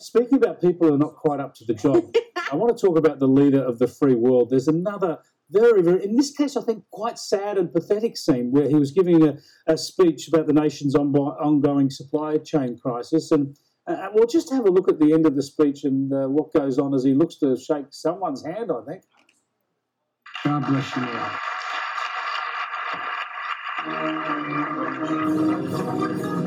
Speaking about people who are not quite up to the job, I want to talk about the leader of the free world. There's another very, very, in this case, I think quite sad and pathetic scene where he was giving a, a speech about the nation's on, ongoing supply chain crisis. And uh, we'll just have a look at the end of the speech and uh, what goes on as he looks to shake someone's hand, I think. God bless you all.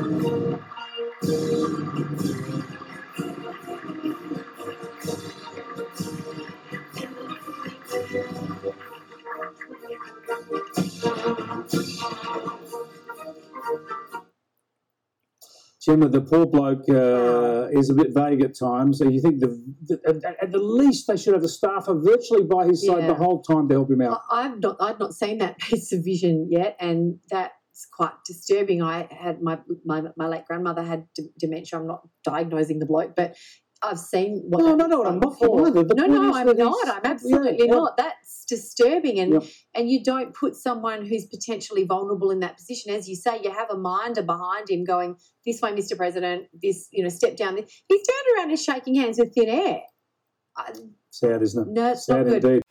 Gemma, the poor bloke uh, is a bit vague at times. So you think the, the at, at, the least they should have a staffer virtually by his side yeah. the whole time to help him out. I've not I've not seen that piece of vision yet, and that's quite disturbing. I had my my, my late grandmother had d- dementia. I'm not diagnosing the bloke, but I've seen what. No, no, no, I'm not either. no, no, I'm not. I'm absolutely yeah, not. That's disturbing, and yeah. and you don't put someone who's potentially vulnerable in that position. As you say, you have a minder behind him going, "This way, Mr. President. This, you know, step down." He's turned around and shaking hands with thin air. Sad, isn't it? No, it's Sad not good. indeed.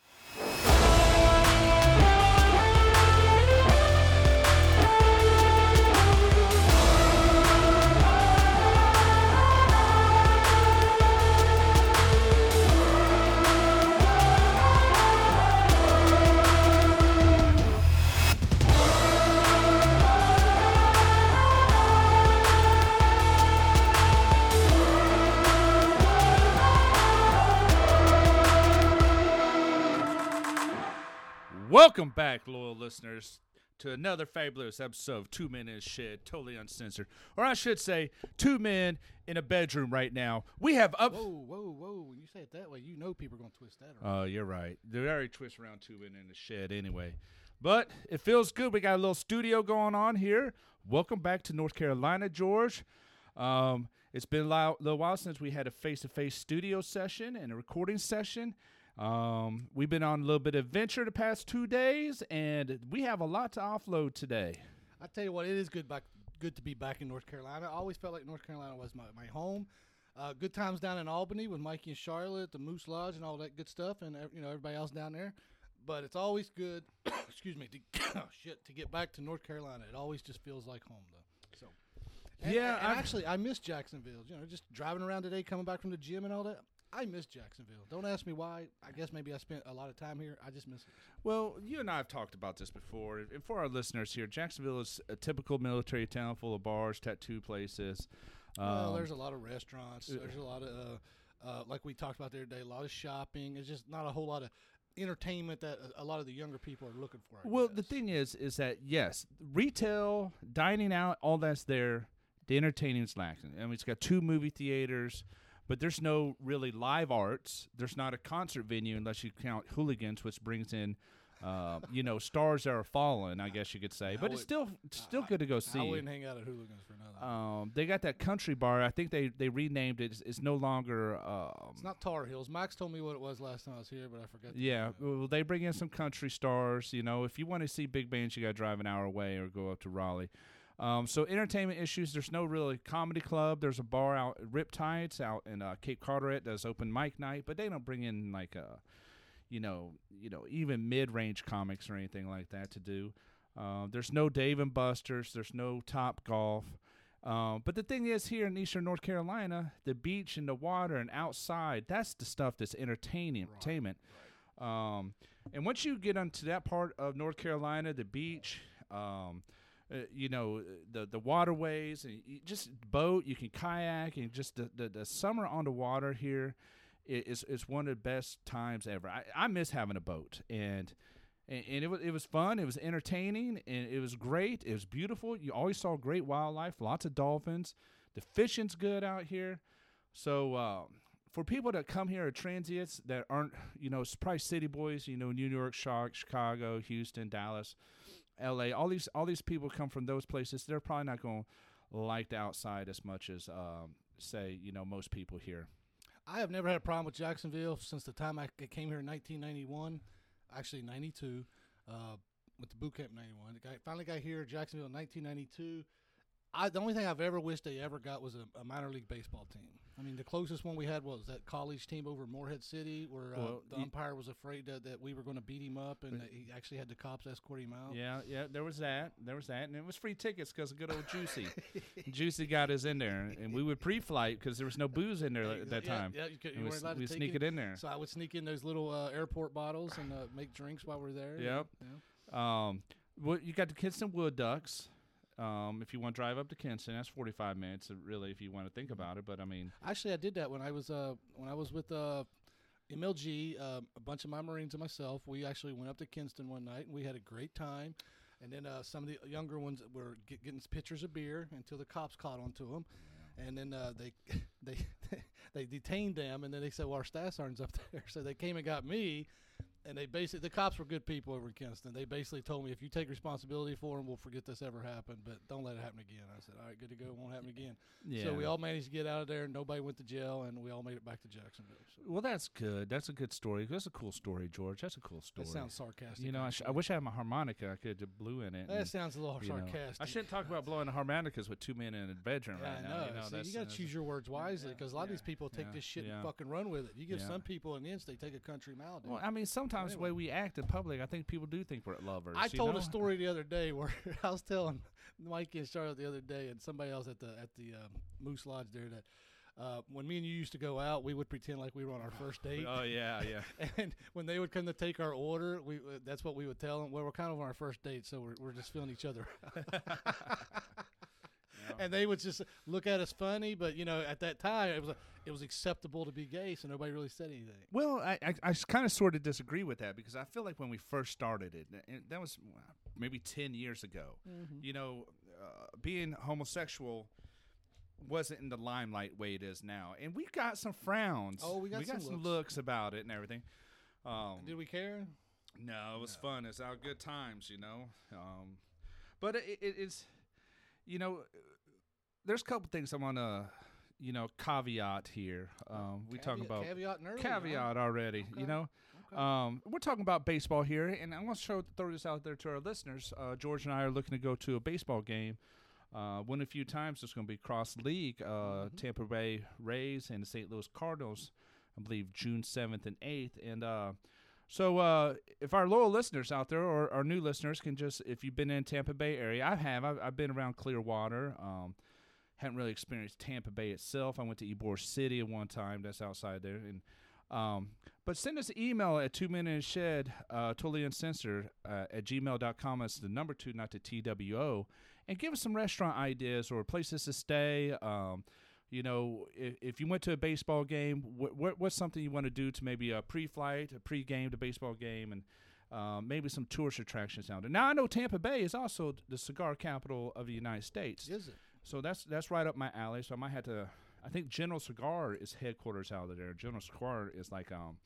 Welcome back, loyal listeners, to another fabulous episode of Two Men in a Shed, totally uncensored. Or I should say, two men in a bedroom right now. We have up. Whoa, whoa, whoa. When you say it that way, you know people are going to twist that around. Oh, uh, you're right. They already twist around two men in a shed anyway. But it feels good. We got a little studio going on here. Welcome back to North Carolina, George. Um, it's been a little while since we had a face to face studio session and a recording session. Um, we've been on a little bit of adventure the past two days, and we have a lot to offload today. I tell you what, it is good back, good to be back in North Carolina. I always felt like North Carolina was my, my home. Uh, good times down in Albany with Mikey and Charlotte, the Moose Lodge, and all that good stuff, and you know everybody else down there. But it's always good, excuse me, to oh, shit to get back to North Carolina. It always just feels like home, though. So. And, yeah, and, actually, I miss Jacksonville. You know, just driving around today, coming back from the gym and all that. I miss Jacksonville. Don't ask me why. I guess maybe I spent a lot of time here. I just miss it. Well, you and I have talked about this before. And for our listeners here, Jacksonville is a typical military town full of bars, tattoo places. well, um, there's a lot of restaurants. Uh, there's a lot of, uh, uh, like we talked about the other day, a lot of shopping. It's just not a whole lot of entertainment that a lot of the younger people are looking for. I well, guess. the thing is, is that yes, retail, dining out, all that's there. The entertaining is lacking. I mean, it's got two movie theaters but there's no really live arts. There's not a concert venue unless you count hooligans, which brings in, uh, you know, stars that are fallen. I guess you could say, but would, it's still still good to go see. I wouldn't hang out at hooligans for nothing. Um, they got that country bar. I think they they renamed it. It's, it's no longer. Um, it's not Tar Heels. Max told me what it was last time I was here, but I forgot. Yeah, well, they bring in some country stars. You know, if you want to see big bands, you got to drive an hour away or go up to Raleigh. Um, so entertainment issues. There's no really comedy club. There's a bar out at Riptides out in uh, Cape Carteret does open mic night, but they don't bring in like a, uh, you know, you know, even mid range comics or anything like that to do. Uh, there's no Dave and Buster's. There's no Top Golf. Um, but the thing is, here in Eastern North Carolina, the beach and the water and outside—that's the stuff that's entertaining, right, entertainment. Right. Um, and once you get onto that part of North Carolina, the beach, um, uh, you know the the waterways and just boat you can kayak and just the, the, the summer on the water here is is one of the best times ever. I, I miss having a boat and and, it was it was fun it was entertaining and it was great it was beautiful. You always saw great wildlife lots of dolphins. The fishing's good out here. So uh, for people that come here are transients that aren't you know probably city boys you know new york chicago houston dallas L.A. All these all these people come from those places. They're probably not going to like the outside as much as um, say you know most people here. I have never had a problem with Jacksonville since the time I came here in 1991, actually 92, uh, with the boot camp 91. I finally got here, Jacksonville in 1992. I the only thing I've ever wished they ever got was a, a minor league baseball team. I mean, the closest one we had was that college team over Morehead City, where uh, Well, the umpire was afraid that, that we were going to beat him up, and that he actually had the cops escort him out. Yeah, yeah, there was that. There was that, and it was free tickets because good old Juicy. Juicy got us in there, and we would pre-flight because there was no booze in there at that Yeah, time. Yeah, you, could, you we allowed we to sneak it in there. So I would sneak in those little uh, airport bottles and uh, make drinks while we're there. Yep. Yeah. Um, well, you got the Kinston Wood Ducks. Um, if you want to drive up to Kinston, that's forty-five minutes, uh, really, if you want to think about it. But I mean, Actually, I did that when I was uh when I was with uh MLG, uh, a bunch of my Marines and myself. We actually went up to Kinston one night and we had a great time. And then uh, some of the younger ones were get, getting pitchers of beer until the cops caught onto them. And then uh, they they they detained them, and then they said, "Well, our staff sergeant's up there." So they came and got me, and they basically the cops were good people over in Kinston. They basically told me, "If you take responsibility for them, we'll forget this ever happened, but don't let it happen again." I said, "All right, good to go. It won't happen again." yeah. So we all managed to get out of there. and Nobody went to jail, and we all made it back to Jacksonville. So well, that's good. That's a good story. That's a cool story, George. That's a cool story. that sounds sarcastic. You know, I, sh- I wish I had my harmonica. I could have blew in it. that and, sounds a little you know. sarcastic. I shouldn't talk about blowing the harmonicas with two men in a bedroom Yeah, right now. You know, See, you got to choose your words wisely because a lot of these people take yeah, this shit yeah. and fucking run with it. You give Yeah. some people an inch, they take a country mile. Well, I mean, sometimes the way we act in public, I think people do think we're lovers. I told know? a story the other day where I was telling Mikey and Charlotte the other day, and somebody else at the at the um, Moose Lodge there that uh, when me and you used to go out, we would pretend like we were on our first date. Oh yeah, yeah. And when they would come to take our order, we uh, that's what we would tell them. Well, we're kind of on our first date, so we're, we're just feeling each other. And they would just look at us funny, but you know, at that time, it was it was acceptable to be gay, so nobody really said anything. Well, I, I, I kind of sort of disagree with that because I feel like when we first started it, and that was maybe 10 years ago, you know, uh, being homosexual wasn't in the limelight way it is now. And we got some frowns. Oh, we got some some looks. looks about it and everything. Um, Did we care? No, it was fun. It's our good times, you know. Um, but it, it, it's, you know, there's a couple things I want to, you know, caveat here. Um, we talking about caveat early, caveat already, you know. Okay. Um, we're talking about baseball here, and I want to show, throw this out there to our listeners. Uh, George and I are looking to go to a baseball game. Uh, one a few times. It's going to be cross league. Uh, Mm-hmm. Tampa Bay Rays and the St. Louis Cardinals. I believe June seventh and eighth. And uh, so, uh, if our loyal listeners out there or our new listeners can just, if you've been in Tampa Bay area, I have. I've, I've been around Clearwater. Um, haven't really experienced Tampa Bay itself. I went to Ybor City at one time. That's outside there. And um, but send us an email at two men in a shed, uh, totally uncensored uh, at gmail.com. That's the number two, not the TWO. And give us some restaurant ideas or places to stay. Um, you know, if, if you went to a baseball game, wh- wh- what's something you want to do to maybe a pre-flight, a pre-game to baseball game, and um, maybe some tourist attractions down there. Now I know Tampa Bay is also the cigar capital of the United States, Is it? So that's that's right up my alley. So I might have to. I think General Cigar is headquarters out of there. General Cigar is like um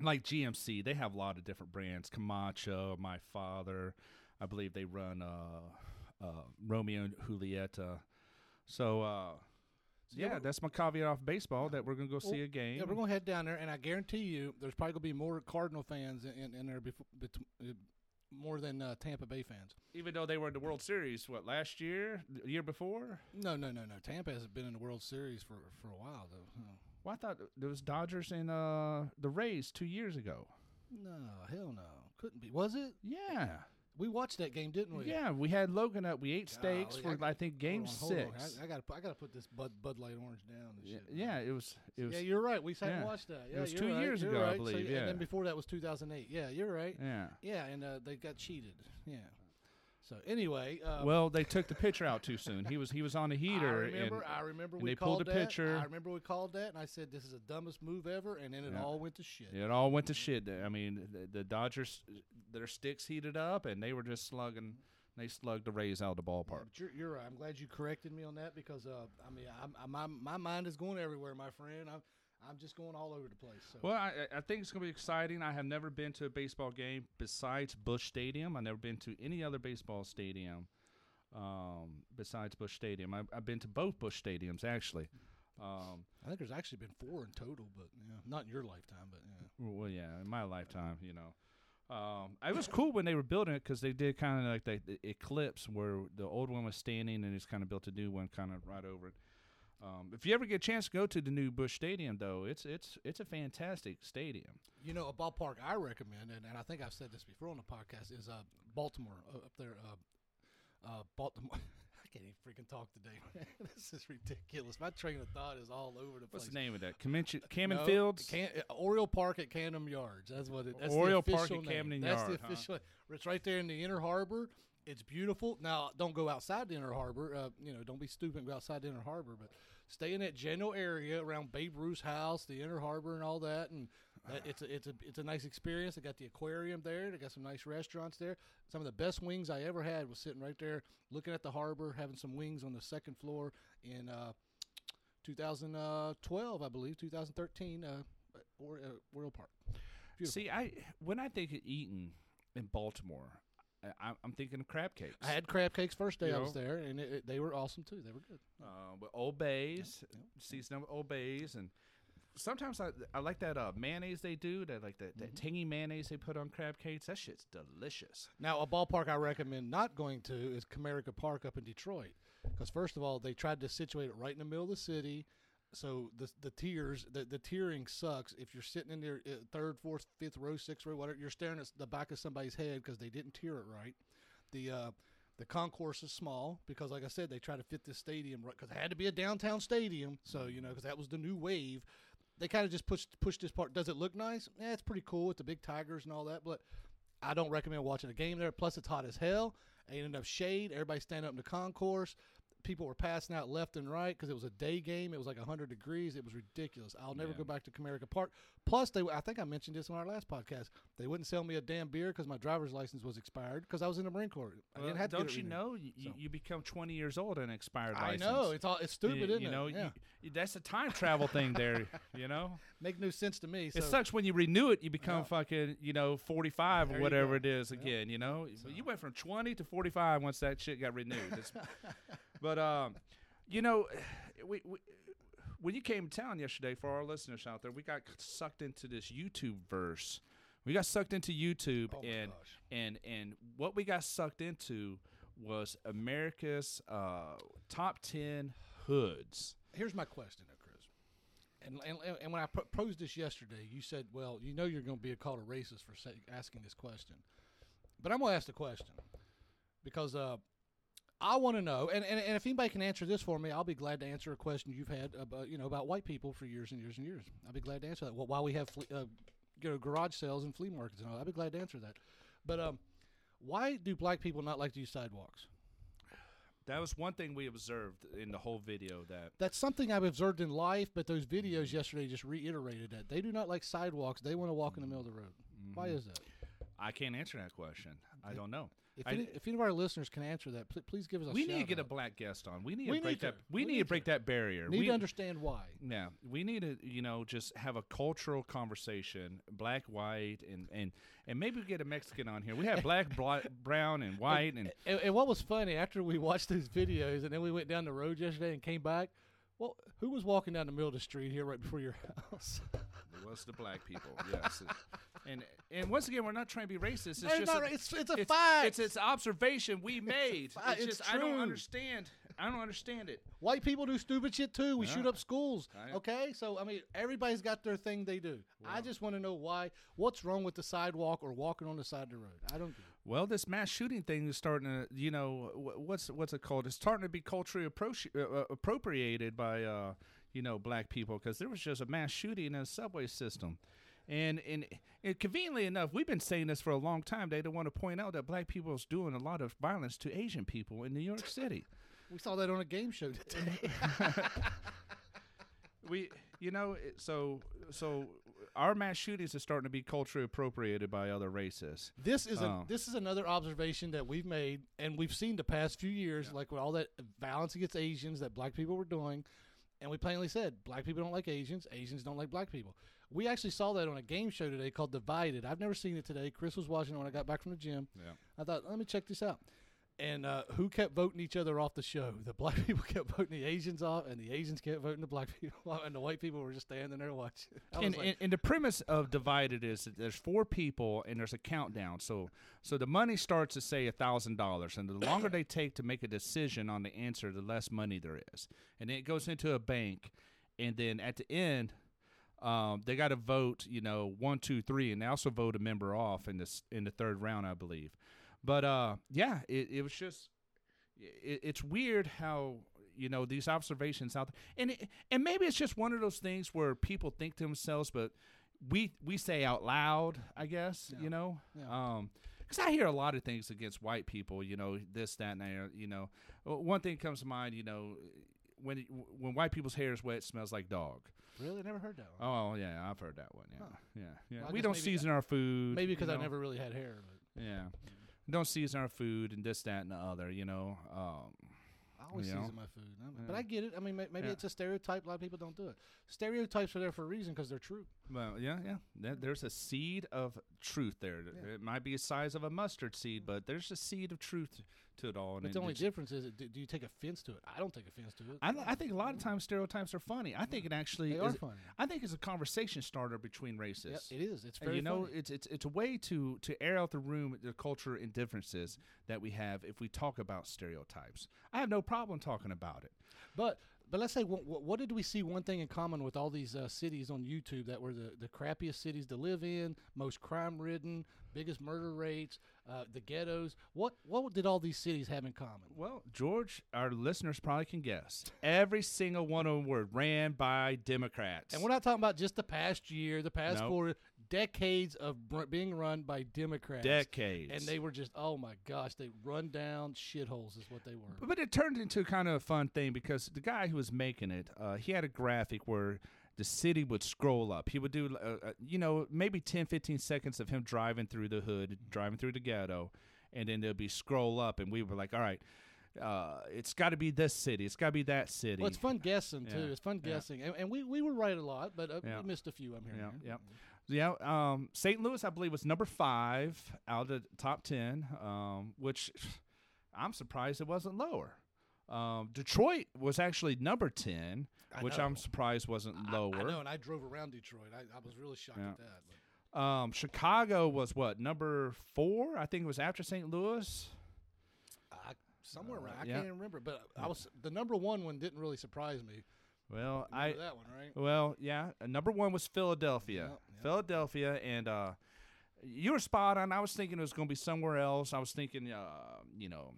like GMC. They have a lot of different brands. Camacho, My Father. I believe they run uh, uh, Romeo and Julieta. So uh, yeah, yeah, that's my caveat off baseball that we're gonna go see a game. Yeah, we're gonna head down there, and I guarantee you, there's probably gonna be more Cardinal fans in, in, there before, more than uh, Tampa Bay fans. Even though they were in the World Series, what last year, the year before? No, no, no, no. Tampa hasn't been in the World Series for for a while though. No, Well, I thought there was Dodgers and uh, the Rays two years ago. no hell no, couldn't be. Was it? Yeah. We watched that game, didn't we? Yeah, we had Logan up. We ate steaks Golly, for I- I, think game Hold on, hold on. six. I, I gotta I gotta put this Bud Bud Light Orange down. And yeah, shit, yeah, it was. It was. yeah, you're right. We sat and yeah. watched that. It Yeah, was you're two right, years you're ago, I right. So- believe, And then before that was 2008. Yeah, you're right. yeah. Yeah, and uh, they got cheated. Yeah. So anyway, uh, Well, they took the pitcher out too soon. He was he was on a heater. I remember. and, I remember we they pulled called the that. pitcher. I remember we called that, and I said this is the dumbest move ever, and then it Yeah. all went to shit. it all went to shit. I mean, the, the Dodgers, their sticks heated up, and they were just slugging. They slugged the Rays out of the Yeah, ballpark. but you're, you're right. I'm glad you corrected me on that because uh, I mean, I'm, I'm, my my mind is going everywhere, my friend. I'm I'm just going all over the place. So. Well, I, I think it's going to be exciting. I have never been to a baseball game besides Busch Stadium. I've never been to any other baseball stadium um, besides Busch Stadium. I've, I've been to both Busch Stadiums, actually. Um, I think there's actually been four in total, but yeah, not in your lifetime, but yeah. well, yeah, in my lifetime, you know. Um, it was cool when they were building it because they did kind of like the, the eclipse where the old one was standing and it's kind of built a new one kind of right over it. Um, if you ever get a chance to go to the new Busch Stadium, though, it's it's it's a fantastic stadium. You know, a ballpark I recommend, and, and I think I've said this before on the podcast, is uh, Baltimore uh, up there. Uh, uh, Baltimore. I can't even freaking talk today. this is ridiculous. My train of thought is all over the place. What's the name of that? Convention Camden No, Fields. Can, uh, Oriole Park at Camden Yards. That's what it. That's Oriole the Park at name. Camden That's Yard, the huh? official. It's right there in the Inner Harbor. It's beautiful. Now, don't go outside the Inner Harbor. Uh, you know, don't be stupid and go outside the Inner Harbor. But stay in that general area around Babe Ruth's house, the Inner Harbor, and all that. And that, it's a, it's a it's a nice experience. They got the aquarium there. They got some nice restaurants there. Some of the best wings I ever had was sitting right there, looking at the harbor, having some wings on the second floor in. Uh, 2012, I believe, 2013, uh, or uh, Park. Beautiful. See, I when I think of eating in Baltimore, I, I'm- I'm thinking of crab cakes. I had crab cakes first day You I was know? there, and it, it- they were awesome too. They were good. uh, with Old Bays, season with Old Bays, and sometimes I I like that uh, mayonnaise they do. That like that, that tangy mayonnaise they put on crab cakes. That shit's delicious. Now, a ballpark I recommend not going to is Comerica Park up in Detroit, because first of all, they tried to situate it right in the middle of the city. So the the tiers, the, the tiering sucks. If you're sitting in there, uh, third, fourth, fifth row, sixth row, whatever, you're staring at the back of somebody's head because they didn't tier it right. The uh, the concourse is small because, like I said, they try to fit this stadium right because it had to be a downtown stadium. So you know, because that was the new wave. They kind of just pushed pushed this part. Does it look nice? Yeah, it's pretty cool with the big tigers and all that. But I don't recommend watching a game there. Plus, it's hot as hell. Ain't enough shade. Everybody standing up in the concourse. People were passing out left and right because it was a day game. It was like 100 degrees. It was ridiculous. I'll never go back to Comerica Park. Plus, they I think I mentioned this on our last podcast. They wouldn't sell me a damn beer because my driver's license was expired because I was in the Marine Corps. I Well, didn't have to don't you renewed. know you, So- you become 20 years old and expired I license. know it's all it's stupid, you, isn't you it? know, yeah. you, you- that's a time travel thing there. You know, make no sense to me. So it sucks when you renew it. You become Yeah. fucking, you know, 45 There or whatever it is Yeah. again. You know, So- you went from 20 to 45 once that shit got renewed. But um, you know, we, we when you came to town yesterday, for our listeners out there, we got sucked into this YouTube verse. We got sucked into YouTube, Oh and gosh. and and what we got sucked into was America's uh, top ten hoods. here's my question, Chris. And, and and when I posed this yesterday, you said, "Well, you know, you're going to be called a racist for say, asking this question." But I'm going to ask the question because uh, I want to know, and, and and if anybody can answer this for me, I'll be glad to answer a question you've had about you know about white people for years and years and years. I'll be glad to answer that. Well, why we have flea, uh, you know garage sales and flea markets and all, I'll be glad to answer that. But um, why do black people not like to use sidewalks? That was one thing we observed in the whole video. That That's something I've observed in life, but those videos yesterday just reiterated that. They do not like sidewalks. They want to walk in the middle of the road. Why mm-hmm. is that? I can't answer that question. I don't know. If, any, if any of our listeners can answer that, pl- please give us a we need to get a black guest on. We need We to break need to. that. We, We need, need to break that barrier. Need we, to understand why. Yeah, we need to, you know, just have a cultural conversation, black, white, and and and maybe we get a Mexican on here. We have black, black brown, and white, and And, and what was funny after we watched those videos, and then we went down the road yesterday and came back. Well, who was walking down the middle of the street here right before your house? it was the black people. Yes, and and once again, we're not trying to be racist. It's just a, it's- it's a it's, fact. It's it's observation we made. It's It's just I don't understand. I don't understand it. White people do stupid shit too. We shoot up schools. Okay, so I mean, everybody's got their thing they do. I just want to know why. What's wrong with the sidewalk or walking on the side of the road? I don't. Well, this mass shooting thing is starting to, you know, what's what's it called? It's starting to be culturally appro- uh, uh, appropriated by, uh, you know, black people because there was just a mass shooting in a subway system, and, and and conveniently enough, we've been saying this for a long time. They don't want to point out that black people is doing a lot of violence to Asian people in New York City. We saw that on a game show today. we, you know, so so our mass shootings are starting to be culturally appropriated by other races. This is a, Oh. this is another observation that we've made, and we've seen the past few years, like with all that violence against Asians that black people were doing, and we plainly said black people don't like Asians, Asians don't like black people. We actually saw that on a game show today called Divided. I've never seen it today. Chris was watching it when I got back from the gym. Yeah. I thought, let me check this out. And uh, who kept voting each other off the show? The black people kept voting the Asians off, and the Asians kept voting the black people off, and the white people were just standing there watching. I was And, like, and, and the premise of divided is that there's four people and there's a countdown. So so the money starts at say a thousand dollars, and the longer they take to make a decision on the answer, the less money there is. And then it goes into a bank, and then at the end, um, they got to vote. You know, one, two, three, and they also vote a member off in this in the third round, I believe. But uh, yeah, it, it was just it, it's weird how you know these observations out there, and it, and maybe it's just one of those things where people think to themselves, but we we say out loud, I guess, Yeah. you know, Yeah. um, because I hear a lot of things against white people, you know, this, that, and that, you know. One thing comes to mind, you know, when it, when white people's hair is wet, it smells like dog. really, never heard that one. Oh yeah, I've heard that one. Yeah, Huh. yeah, yeah. Well, I we guess don't maybe- season our food. Maybe you because I know. never really had hair. But Yeah. Don't season our food and this, that, and the other, you know. Um, I always You season my food. I mean, But Yeah. I get it. I mean, ma- maybe Yeah. it's a stereotype. A lot of people don't do it. Stereotypes are there for a reason because they're true. Well, yeah, yeah. There- There's a seed of truth there. Yeah. It might be the size of a mustard seed, but there's a seed of truth to it all. And But it- the only difference is, do, you take offense to it? I don't take offense to it. I, I think a lot of times stereotypes are funny. I think it actually they are is, funny. I think it's a conversation starter between races. Yeah, it is. It's And very you know, funny. it's it's it's a way to to air out the room the culture and differences that we have if we talk about stereotypes. I have no problem talking about it. But but let's say what, what, did we see one thing in common with all these uh, cities on YouTube that were the, the crappiest cities to live in, most crime ridden, biggest murder rates, uh, the ghettos. What what did all these cities have in common? Well, George, our listeners probably can guess. Every single one of them were ran by Democrats. And we're not talking about just the past year, the past Nope. four decades of br- being run by Democrats. decades. And they were just, oh my gosh, they run down shitholes is what they were. But it turned into kind of a fun thing because the guy who was making it, uh, he had a graphic where the city would scroll up. He would do, uh, uh, you know, maybe 10, 15 seconds of him driving through the hood, driving through the ghetto, and then there'd be scroll up, and we were like, all right, uh, it's got to be this city, it's got to be that city. Well, it's fun guessing too. Yeah, It's fun yeah. guessing, and, and we, we were right a lot, but uh, Yeah. we missed a few. I'm hearing. Yeah, here. Yeah. Um, St. Louis, I believe, was number five out of the top ten, um, which I'm surprised it wasn't lower. Um, Detroit was actually number ten, I which know. I'm surprised wasn't lower. I, know, and I drove around Detroit. I, I was really shocked Yeah. at that. But Um, Chicago was what number four? I think it was after St. Louis. I, somewhere Uh, around, I yeah. can't even remember. But I was the number one one didn't really surprise me. Well, I that one right. well yeah. uh, Number one was Philadelphia. Yep, yep. Philadelphia, and uh, you were spot on. I was thinking it was going to be somewhere else. I was thinking, uh, you know,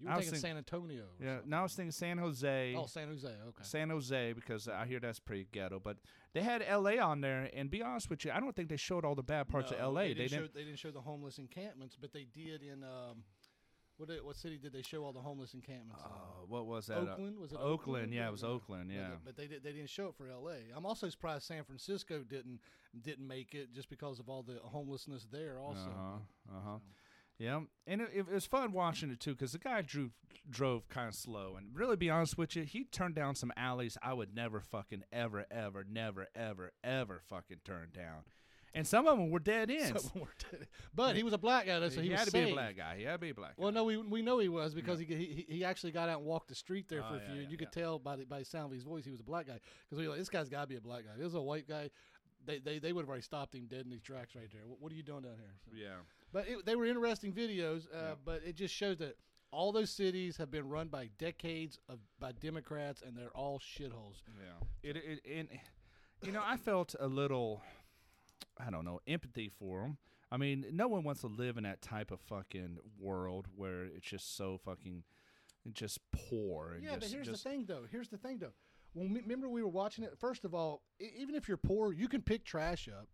You were I was thinking San Antonio. or yeah. something. Now I was thinking San Jose. Oh, San Jose. Okay. San Jose because I hear that's pretty ghetto, but they had L.A. on there, and be honest with you, I don't think they showed all the bad parts No, of L.A. They, didn't, didn't. show, they didn't show the homeless encampments, but they did in um, what did- what city did they show all the homeless encampments? in? Uh, what was that? Oakland was it? Oakland, yeah, it was Oakland, But yeah. they- But they did, they didn't show it for L.A. I'm also surprised San Francisco didn't didn't make it just because of all the homelessness there. Also, Uh huh. Uh huh. So. Yeah, and it, it was fun watching it too because the guy drove drove kind of slow, and really be honest with you, he turned down some alleys I would never fucking ever ever never ever ever fucking turn down, and some of them were dead ends. Some were dead. but he was a black guy, though, so he, he had to saved. be a black guy. He had to be a black guy. Well, no, we we know he was because he, he he actually got out and walked the street there for Oh, a few. yeah, you could yeah. tell by the by the sound of his voice he was a black guy because we were like this guy's got to be a black guy. This is a white guy. They they, they would have already stopped him dead in these tracks right there. What, what are you doing down here? So- yeah. But it, they were interesting videos. Uh, Yeah. But it just shows that all those cities have been run by decades of by Democrats, and they're all shitholes. Yeah. It, it and you know I felt a little I don't know empathy for them. I mean, no one wants to live in that type of fucking world where it's just so fucking just poor. And Yeah, but here's just, the thing, though. Here's the thing, though. When we, remember we were watching it. First of all, even if you're poor, you can pick trash up.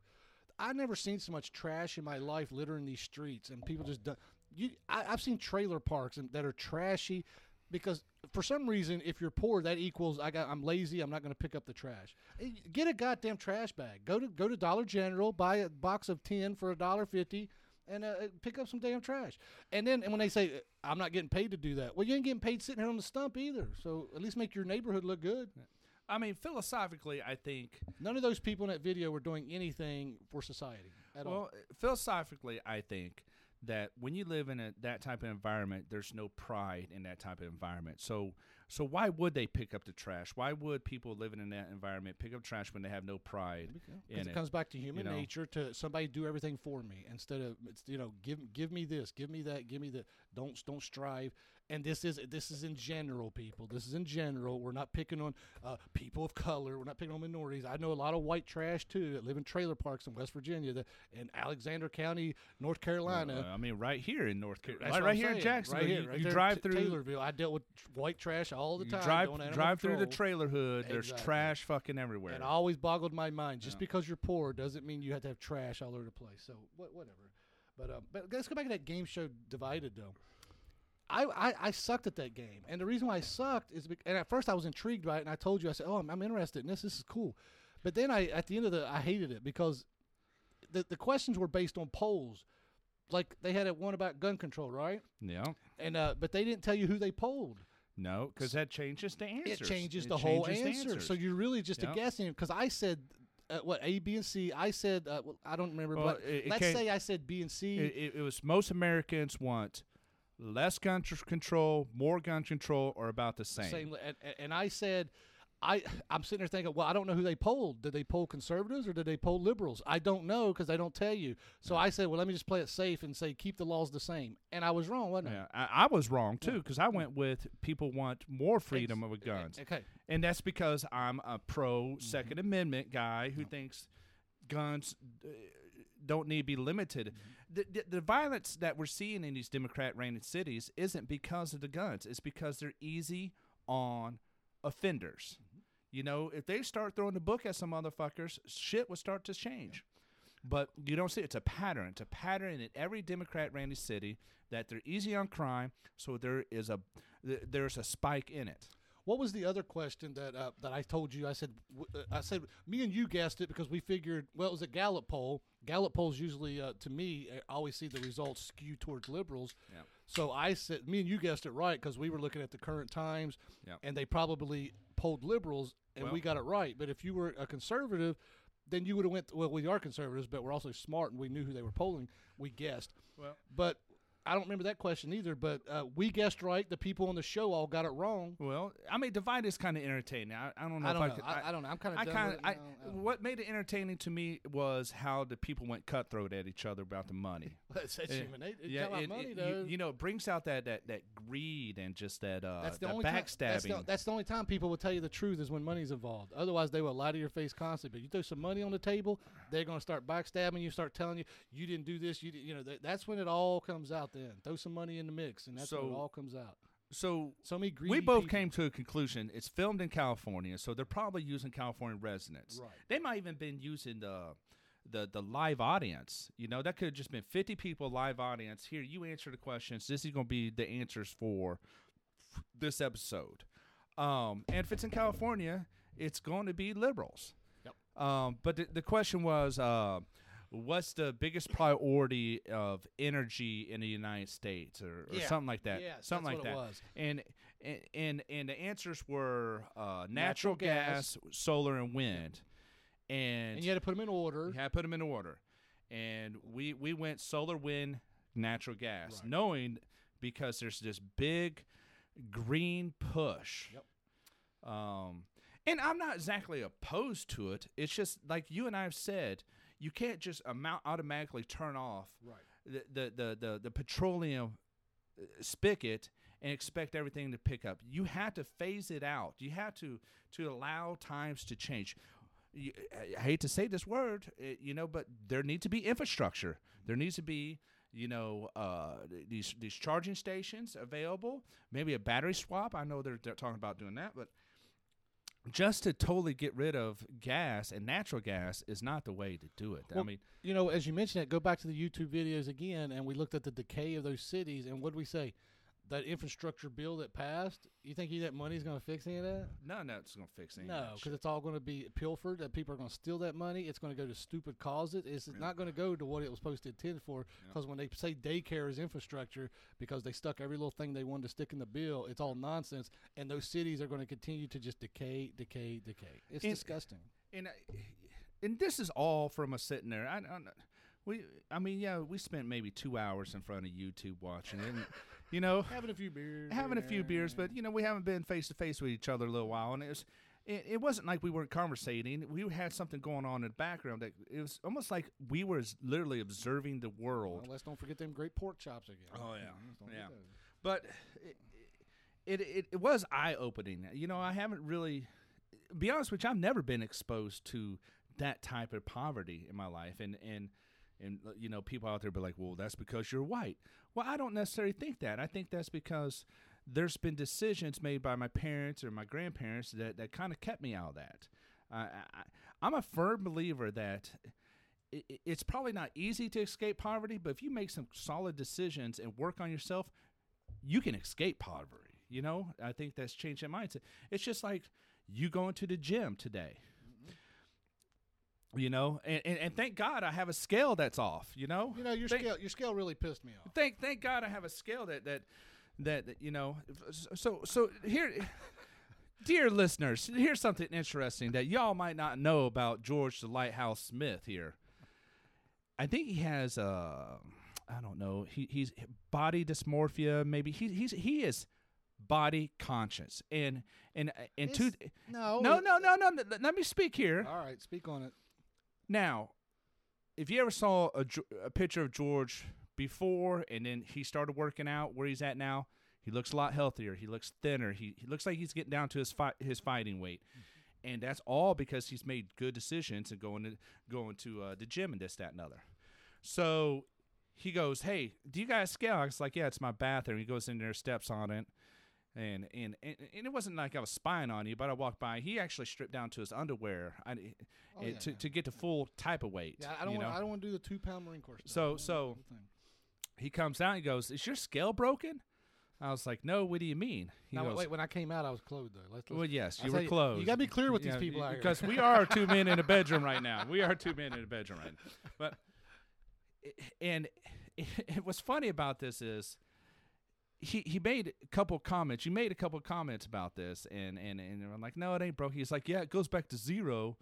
I never seen so much trash in my life littering these streets, and people just. do- You, I, I've seen trailer parks and, that are trashy, because for some reason, if you're poor, that equals I got. I'm lazy. I'm not going to pick up the trash. Eh, Get a goddamn trash bag. Go to go to Dollar General, buy a box of ten for a dollar fifty. And uh, pick up some damn trash, and then and when they say I'm not getting paid to do that, well, you ain't getting paid sitting here on the stump either. So at least make your neighborhood look good. I mean, philosophically, I think. None of those people in that video were doing anything for society at all. Philosophically, I think that when you live in a, that type of environment, there's no pride in that type of environment. So, so why would they pick up the trash? Why would people living in that environment pick up trash when they have no pride Because it? it comes back to human you know? nature to somebody do everything for me instead of it's you know give give me this, give me that, give me that. Don't don't strive. And this is this is in general, people. This is in general. We're not picking on uh, people of color. We're not picking on minorities. I know a lot of white trash too that live in trailer parks in West Virginia, that in Alexander County, North Carolina. Uh, I mean, right here in North Carolina, right, I'm here in. Jacksonville, right here, you, right you there drive through. Taylorville. I dealt with white trash all the time. drive drive through the trailer hood. There's Exactly. trash fucking everywhere. It always boggled my mind. Just Yeah. because you're poor doesn't mean you have to have trash all over the place. So what, whatever. But um, but let's go back to that game show divided though. I, I, I sucked at that game, and the reason why I sucked is because, and at first I was intrigued by it, and I told you I said, oh, I'm, I'm interested in this. This is cool. But then I at the end of the I hated it because the the questions were based on polls. Like they had a one about gun control, right? yeah. And uh, but they didn't tell you who they polled. No, because that changes the answers. It changes It the whole changes the answer. answers. So you're really just Yeah. a guessing. Because I said uh, what A, B, and C. I said uh, well, I don't remember, Well, but it- it let's came- say I said B and C. It was most Americans want less gun tr- control, more gun control, or about the same. same, and, and- I said. I I'm sitting there thinking, well, I don't know who they polled. Did they poll conservatives or did they poll liberals? I don't know because they don't tell you. So I said, well, let me just play it safe and say keep the laws the same. And I was wrong, wasn't Yeah, I, I was wrong too because I went with people want more freedom of guns, Okay. and that's because I'm a pro Mm-hmm. Second Amendment guy who thinks guns uh, don't need to be limited. Mm-hmm. The, the, the violence that we're seeing in these Democrat-ran cities isn't because of the guns; it's because they're easy on offenders. You know, if they start throwing the book at some motherfuckers, shit will start to change. But you don't see it's a pattern. It's a pattern in every Democrat ran city that they're easy on crime, so there is a there's a spike in it. What was the other question that uh, that I told you? I said uh, I said me and you guessed it because we figured well it was a Gallup poll. Gallup polls usually uh, to me I always see the results skew towards liberals. Yeah. So I said me and you guessed it right because we were looking at the current times, Yeah. and they probably polled liberals, and we got it right. But if you were a conservative, then you would have went. Well, we are conservatives, but we're also smart, and we knew who they were polling. We guessed. Well- but. I don't remember that question either, but uh, we guessed right. The people on the show all got it wrong. Well, I mean, divide is kind of entertaining. I, I don't know I don't I know. could. I, I don't know. I'm kind of. I kind of. I, I what made it entertaining to me was how the people went cutthroat at each other about the money. That's, Eh, human nature. yeah, it- money, it- though. you, you know, it brings out that that that greed and just that uh that's the that only time. That's backstabbing. the, that's the only time people will tell you the truth is when money's involved. Otherwise, they will lie to your face constantly. But you throw some money on the table, they're going to start backstabbing you, start telling you you didn't do this. You you know that, that's when it all comes out. Then throw some money in the mix, and that's when it all comes out. so So many greedy we both people. came to a conclusion. It's filmed in California, so they're probably using California residents. Right. They might even been using the the the live audience. You know, that could have just been fifty people live audience. Here, you answer the questions. This is going to be the answers for f- this episode. Um, and if it's in California, it's going to be liberals. Yep. Um, but the, the question was, uh, what's the biggest priority of energy in the United States, or, or Yeah. something like that? Yes, something like that. And and and and the answers were uh, natural, Natural gas, solar, and wind. And, And you had to put them in order. you had to put them in order. And we we went solar, wind, natural gas, Right. knowing because there's this big green push. Yep. Um, and I'm not exactly opposed to it. It's just like you and I have said, you can't just amount automatically turn off Right. the the the the, the petroleum uh, spigot and expect everything to pick up. You have to phase it out. You have to to allow times to change. You, I hate to say this word, uh, you know, but there needs to be infrastructure. There needs to be, you know, uh, these these charging stations available. Maybe a battery swap. I know they're, they're talking about doing that, but just to totally get rid of gas and natural gas is not the way to do it. I mean, You know, as you mentioned it, go back to the YouTube videos again, and we looked at the decay of those cities, and what did we say? That infrastructure bill that passed, you think that money's going to fix any of that? No, of that's going to fix anything. No, because it's all going to be pilfered. That people are going to steal that money. It's going to go to stupid causes. It's not going to go to what it was supposed to intend for. Because when they say daycare is infrastructure, because they stuck every little thing they wanted to stick in the bill, it's all nonsense. And those cities are going to continue to just decay, decay, decay. It's And- disgusting. and I, and this is all from us sitting there. I, I, we, I mean, yeah, we spent maybe two hours in front of YouTube watching it, you know, having a few beers, having a few beers, but you know, we haven't been face to face with each other a little while, and it was. It, it wasn't like we weren't conversating. We had something going on in the background that it was almost like we were literally observing the world. Well, let's don't forget them great pork chops again. Oh, yeah. Mm, don't Yeah. but it, it it was eye opening. You know, I haven't really, be honest with you, I've never been exposed to that type of poverty in my life, and and and uh, you know, people out there be like, well, that's because you're white. Well, I don't necessarily think that. I think that's because there's been decisions made by my parents or my grandparents that that kind of kept me out of that. I, I, I'm a firm believer that i- i- it's probably not easy to escape poverty, but if you make some solid decisions and work on yourself, you can escape poverty. You know, I think that's changing mindset. It's just like you going to the gym today. You know, and, and, and thank God I have a scale that's off. You know, You know, your Thank- scale your scale really pissed me off. thank thank God I have a scale that that that, that you know. So so here, dear listeners, here's something interesting that y'all might not know about George the Lighthouse Smith. Here, I think he has uh, I don't know. He he's body dysmorphia. Maybe he he's he is body conscious and and and two. No, No, no, no, no. Let me speak here. All right, speak on it. Now, if you ever saw a, a picture of George before and then he started working out where he's at now, he looks a lot healthier. He looks thinner. He, he looks like he's getting down to his fight his fighting weight. And that's all because he's made good decisions and going to going to uh, the gym and this, that, and other. So he goes, "Hey, do you guys scale?" I was like, "Yeah, it's my bathroom." He goes in there, steps on it, and and and, it wasn't like I was spying on you, but I walked by. He actually stripped down to his underwear I, eh, Oh, it- yeah, to yeah. to get the full type of weight. Yeah, I don't want know? I don't want to do the two pound Marine Corps stuff. So- I so- do the whole thing. he comes out and goes, "Is your scale broken?" I was like, "No. What do you mean?" He Now, goes, wait, when I came out, I was clothed though. Let's, let's, "Well, yes, you tell were clothed. You gotta be clear with these Yeah, people out here. because we are two men in a bedroom right now. We are two men in a bedroom right now. But eh, and it what's funny about this is he he made a couple comments. You made a couple comments about this, and and and I'm like, no, it ain't broke. He's like, yeah, it goes back to zero,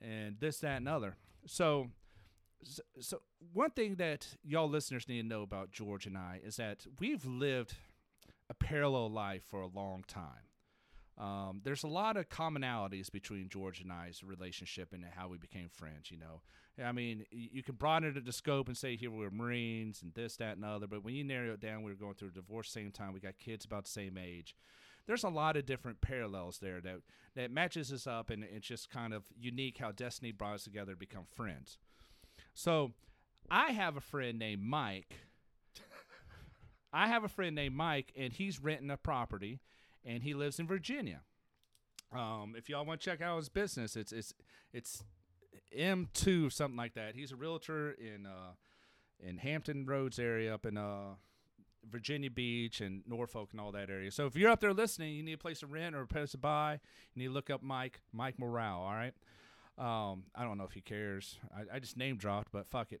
and this, that, and other. So. So, so one thing that y'all listeners need to know about George and I is that we've lived a parallel life for a long time. Um, there's a lot of commonalities between George and I's relationship and how we became friends. You know, I mean, you can broaden it to scope and say here we're Marines and this, that, and other. But when you narrow it down, we were going through a divorce same time. We got kids about the same age. There's a lot of different parallels there that that matches us up, and it's just kind of unique how destiny brought us together to become friends. So, I have a friend named Mike. I have a friend named Mike, and he's renting a property, and he lives in Virginia. Um, if y'all want to check out his business, it's it's it's M two something like that. He's a realtor in uh, in Hampton Roads area up in uh, Virginia Beach and Norfolk and all that area. So if you're up there listening, you need a place to rent or a place to buy, you need to look up Mike Mike Morale. All right. Um, I don't know if he cares. I, I just name dropped, but fuck it.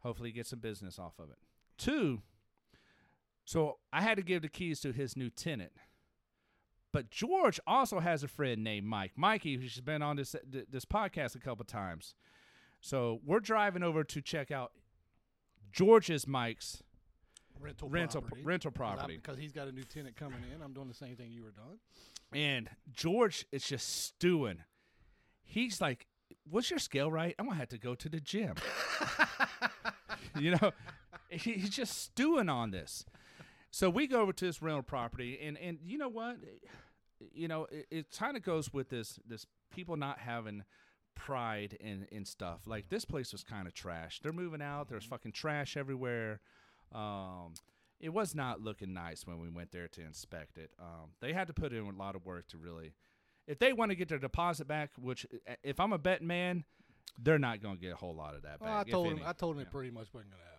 Hopefully, he gets some business off of it. Two. So I had to give the keys to his new tenant. But George also has a friend named Mike. Mikey, who's been on this this podcast a couple times. So we're driving over to check out George's Mike's rental rental property. rental property. because he's got a new tenant coming in. I'm doing the same thing you were doing. And George is just stewing. He's like, "What's your scale right? I'm gonna have to go to the gym." you know, he's just stewing on this. So we go over to this rental property, and and you know what, you know, it, it kind of goes with this this people not having pride in in stuff. Like this place was kind of trash. They're moving out. There's fucking trash everywhere. Um, it was not looking nice when we went there to inspect it. Um, they had to put in a lot of work to really, if they want to get their deposit back, which if I'm a betting man, they're not going to get a whole lot of that back. Well, I told him. any. I told him it pretty much wasn't going to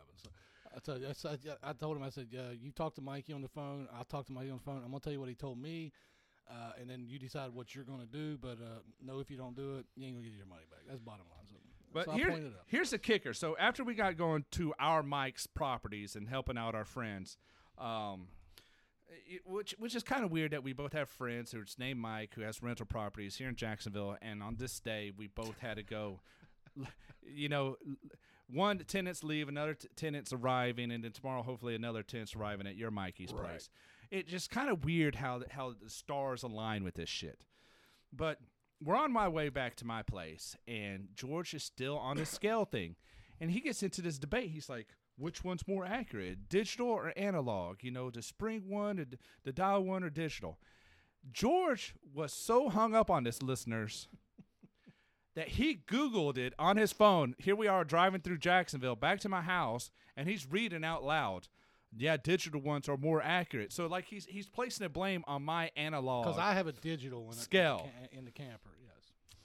I told, I, I told him. I said, uh, "You talk to Mikey on the phone. I'll talk to Mikey on the phone. I'm going to tell you what he told me, uh, and then you decide what you're going to do. But uh, no, if you don't do it, you ain't going to get your money back. That's bottom line. So, But so I here, pointed it up. here's the kicker. So after we got going to our Mike's properties and helping out our friends, um, it- which which is kind of weird that we both have friends who's named Mike who has rental properties here in Jacksonville, and on this day we both had to go. You know, one tenant's leave, another t- tenant's arriving, and then tomorrow hopefully another tenant's arriving at your Mikey's Right. place. It just kind of weird how how the stars align with this shit. But we're on my way back to my place, and George is still on the scale thing, and he gets into this debate. He's like, "Which one's more accurate, digital or analog? You know, the spring one, d- the dial one, or digital?" George was so hung up on this, listeners, that he Googled it on his phone. Here we are driving through Jacksonville back to my house, and he's reading out loud. Yeah, digital ones are more accurate. So like he's he's placing the blame on my analog. Because I have a digital one Scale. in the camper.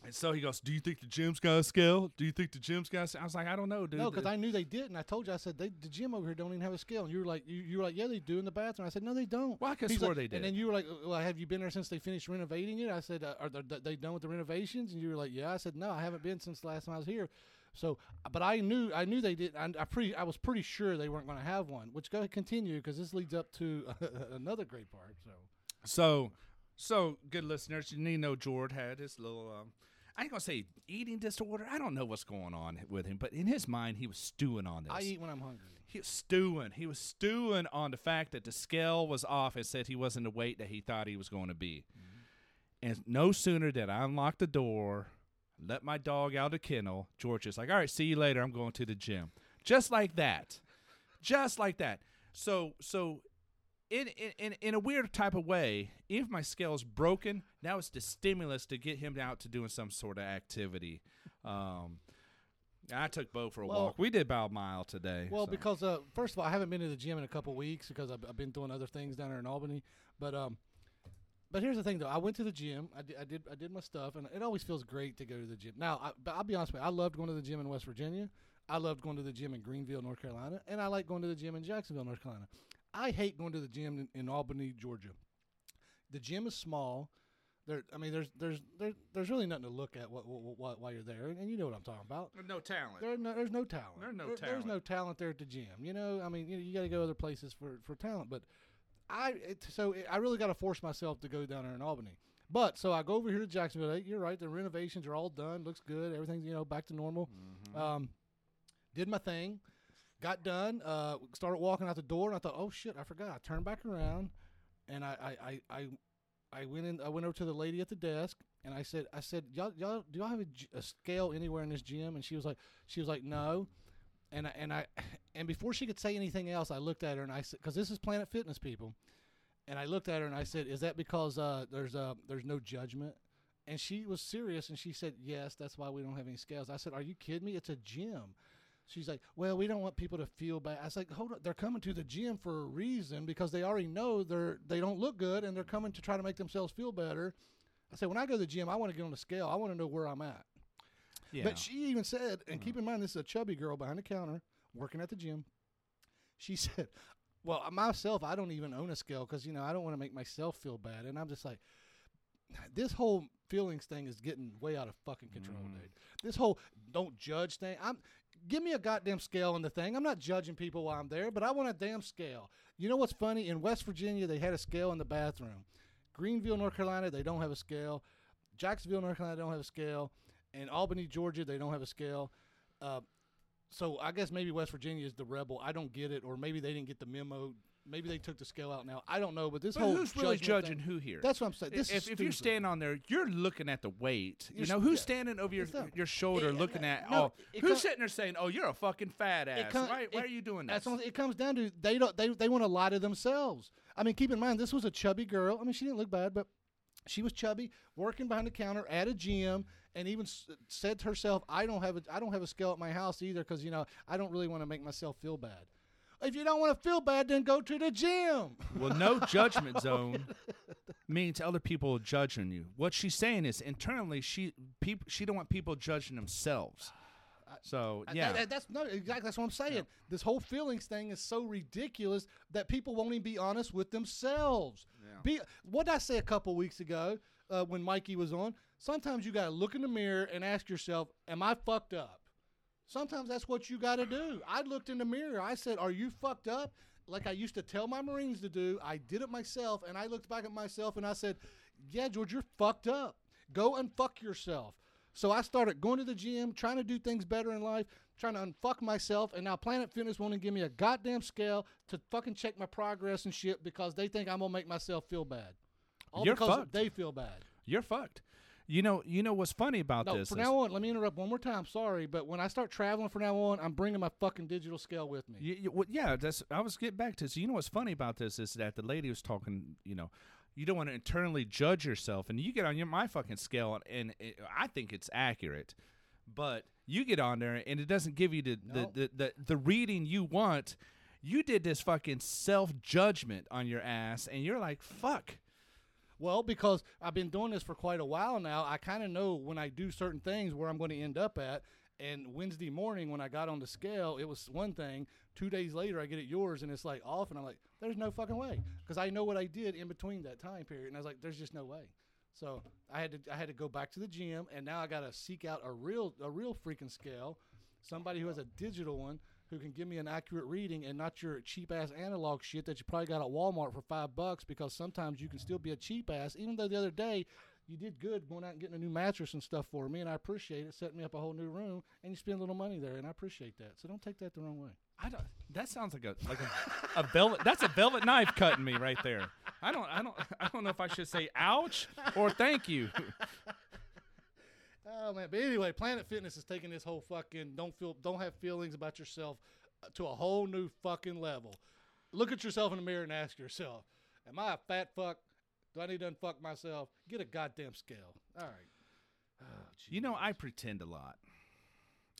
And so he goes, "Do you think the gym's got a scale? Do you think the gym's got?" A scale? I was like, "I don't know, dude." No, because I knew they didn't. I told you. I said they, the gym over here don't even have a scale. And you were like, you, you were like, yeah, they do in the bathroom. I said, no, they don't. Well, I He's swore like- they did. And then you were like, well, have you been there since they finished renovating it? I said, uh, are they, they done with the renovations? And you were like, yeah. I said, no, I haven't been since the last time I was here. So, but I knew, I knew they did. I, I pretty, I was pretty sure they weren't going to have one. Which go ahead, continue because this leads up to another great part. So, So, so good listeners, you need to know George had his little. Um, I ain't gonna say eating disorder. I don't know what's going on with him, but in his mind, he was stewing on this. I eat when I'm hungry. he was stewing. He was stewing on the fact that the scale was off and said he wasn't the weight that he thought he was going to be. Mm-hmm. And no sooner did I unlock the door, let my dog out of the kennel, George is like, "All right, see you later. I'm going to the gym." Just like that, just like that. So, so. In, in, in, a weird type of way, if my scale's broken, now it's the stimulus to get him out to doing some sort of activity. Um, I took Bo for a Well- walk. We did about a mile today. Well, so. because uh, first of all, I haven't been to the gym in a couple weeks because I've, I've been doing other things down there in Albany. But um, but here's the thing though, I went to the gym. I did, I did I did my stuff, and it always feels great to go to the gym. Now, I, but I'll be honest with you, I loved going to the gym in West Virginia. I loved going to the gym in Greenville, North Carolina, and I like going to the gym in Jacksonville, North Carolina. I hate going to the gym in, in Albany, Georgia. The gym is small. There, I mean, there's there's there, there's really nothing to look at what, what, what, while you're there, and you know what I'm talking about. no talent. There, no, there's no talent. There's no There- There's talent. no talent there at the gym. You know, I mean, you, you got to go other places for, for talent. But I, it, so it, I really got to force myself to go down there in Albany. But so I go over here to Jacksonville. Hey, you're right. The renovations are all done. Looks good. Everything's you know back to normal. Mm-hmm. Um, did my thing. Got done. Uh, started walking out the door, and I thought, oh shit, I forgot. I turned back around, and I, I, I, I went in. I went over to the lady at the desk, and I said, "I said, y'all, y'all, do y'all have a scale anywhere in this gym?" And she was like, "She was like, no." And I, and I, and before she could say anything else, I looked at her and I said, "Because this is Planet Fitness, people." And I looked at her and I said, "Is that because uh, there's uh, there's no judgment?" And she was serious and she said, "Yes, that's why we don't have any scales." I said, "Are you kidding me? It's a gym." She's like, "Well, we don't want people to feel bad." I was like, "Hold on, they're coming to the gym for a reason because they already know they're they don't look good and they're coming to try to make themselves feel better." I said, "When I go to the gym, I want to get on the scale. I want to know where I'm at." Yeah. But she even said, and keep mm-hmm. in mind, this is a chubby girl behind the counter working at the gym. She said, "Well, myself, I don't even own a scale because you know I don't want to make myself feel bad." And I'm just like, this whole feelings thing is getting way out of fucking control, mm-hmm. dude. This whole don't judge thing. I'm give me a goddamn scale on the thing. I'm not judging people while I'm there, but I want a damn scale. You know what's funny? In West Virginia, they had a scale in the bathroom. Greenville, North Carolina, they don't have a scale. Jacksonville, North Carolina, they don't have a scale. And Albany, Georgia, they don't have a scale. Uh, so I guess maybe West Virginia is the rebel. I don't get it, or maybe they didn't get the memo. Maybe they took the scale out now. I don't know, but this But whole who's really judging thing- who here? That's what I'm saying. This if, if you're standing on there, you're looking at the weight. You You're know who's yeah. standing over your your shoulder, it- looking at. no, oh, who's sitting there saying, "Oh, you're a fucking fat ass." com- why, why are you doing That's what it comes down to. They don't. They they want to lie to themselves. I mean, keep in mind this was a chubby girl. I mean, she didn't look bad, but she was chubby, working behind the counter at a gym, and even s- said to herself, "I don't have a I don't have a scale at my house either because you know I don't really want to make myself feel bad." If you don't want to feel bad, then go to the gym. Well, no judgment zone means other people judging you. What she's saying is internally she people she don't want people judging themselves. So yeah, that- that- that's no exactly that's what I'm saying. This whole feelings thing is so ridiculous that people won't even be honest with themselves. Be what I say a couple weeks ago uh, when Mikey was on. Sometimes you got to look in the mirror and ask yourself, "Am I fucked up?" Sometimes that's what you got to do. I looked in the mirror. I said, "Are you fucked up?" Like I used to tell my Marines to do. I did it myself, and I looked back at myself and I said, "Yeah, George, you're fucked up. Go and fuck yourself." So I started going to the gym, trying to do things better in life, trying to unfuck myself, and now Planet Fitness won't even give me a goddamn scale to fucking check my progress and shit because they think I'm gonna make myself feel bad. All You're because fucked. they feel bad. You're fucked. You know, you know what's funny about No, this? from now on, let me interrupt one more time. Sorry, but when I start traveling from now on, I'm bringing my fucking digital scale with me. You, you, well, yeah, that's. I was getting back to this. You know what's funny about this is that the lady was talking. You know, you don't want to internally judge yourself, and you get on your my fucking scale, and it, I think it's accurate, but you get on there, and it doesn't give you the No. the, the, the the reading you want. You did this fucking self judgment on your ass, and you're like, fuck. Well, because I've been doing this for quite a while now, I kind of know when I do certain things where I'm going to end up at. And Wednesday morning, when I got on the scale, it was one thing. Two days later, I get it yours, and it's like off, and I'm like, "There's no fucking way," because I know what I did in between that time period, and I was like, "There's just no way." So I had to I had to go back to the gym, and now I got to seek out a real a real freaking scale, somebody who has a digital one who can give me an accurate reading and not your cheap ass analog shit that you probably got at Walmart for five bucks because sometimes you can still be a cheap ass. Even though the other day you did good going out and getting a new mattress and stuff for me, and I appreciate it, setting me up a whole new room, and you spend a little money there, and I appreciate that. So don't take that the wrong way. I don't. That sounds like a like a, a velvet. That's a velvet knife cutting me right there. I don't. I don't. I don't know if I should say ouch or thank you. Oh man, but anyway, Planet Fitness is taking this whole fucking don't feel don't have feelings about yourself to a whole new fucking level. Look at yourself in the mirror and ask yourself, am I a fat fuck? Do I need to unfuck myself? Get a goddamn scale. All right. Oh, You know, I pretend a lot.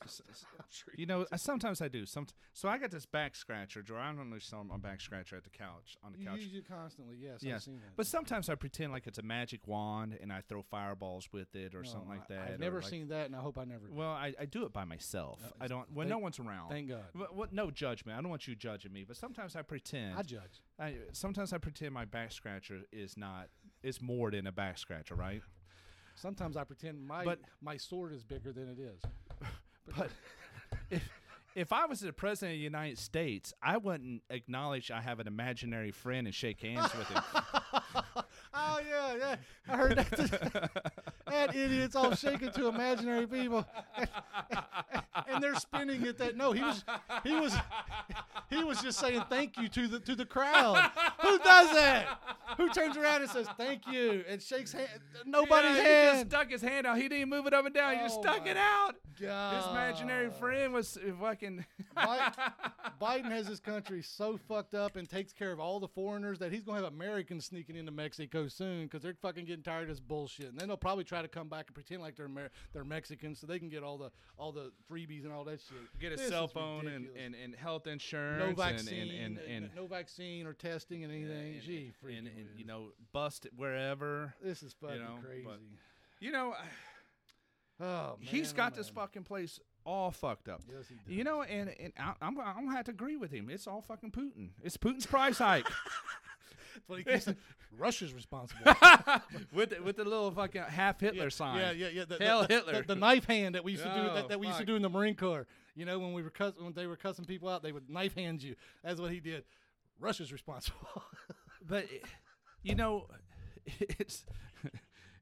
S- s- I'm sure You know, uh, sometimes I do. Some, so I got this back scratcher, Joe. I don't know saw my back scratcher at the couch on the you couch. use it constantly. Yes, Yes, seen that. but sometimes I pretend like it's a magic wand and I throw fireballs with it or No, something like that. I've never like- seen that, and I hope I never. do. Well, I, I do it by myself. Uh, I don't when thank- no one's around. Thank God. What, what, no judgment. I don't want you judging me, but sometimes I pretend. I judge. I, sometimes I pretend my back scratcher is not It's more than a back scratcher, right? Sometimes I pretend my But- my sword is bigger than it is. But if if I was the president of the United States, I wouldn't acknowledge I have an imaginary friend and shake hands with him. Oh yeah, yeah. I heard that. that idiot's all shaking to imaginary people, and they're spinning it. That no, he was, he was, he was just saying thank you to the to the crowd. Who does that? Who turns around and says thank you and shakes hand? Nobody's Yeah, He just hand. stuck his hand out. He didn't even move it up and down. he just Oh stuck it out. God. His imaginary friend was fucking. Biden, Biden has his country so fucked up and takes care of all the foreigners that he's going to have Americans sneaking into Mexico soon because they're fucking getting tired of this bullshit. And then they'll probably try to come back and pretend like they're Amer- they're Mexicans so they can get all the all the freebies and all that shit. Get a This cell phone and, and, and health insurance no and- vaccine, and, and, and, no vaccine or testing and anything. and- Gee, and, and, you know bust it wherever. this is fucking know, crazy. but- You know, Oh, he's man, got oh, this fucking place all fucked up. Yes. You know, and, and I, I'm, I'm gonna have to agree with him. It's all fucking Putin. It's Putin's price hike That's what he keeps saying. Russia's responsible. with the, with the little fucking half Hitler yeah, sign. Yeah, yeah, yeah. The, Hell the, the- Hitler. The, knife hand that we used to do Oh, that, that we used to do in the Marine Corps. You know, when we were cuss, when they were cussing people out, they would knife hand you. That's what he did. Russia's responsible. But you know, it's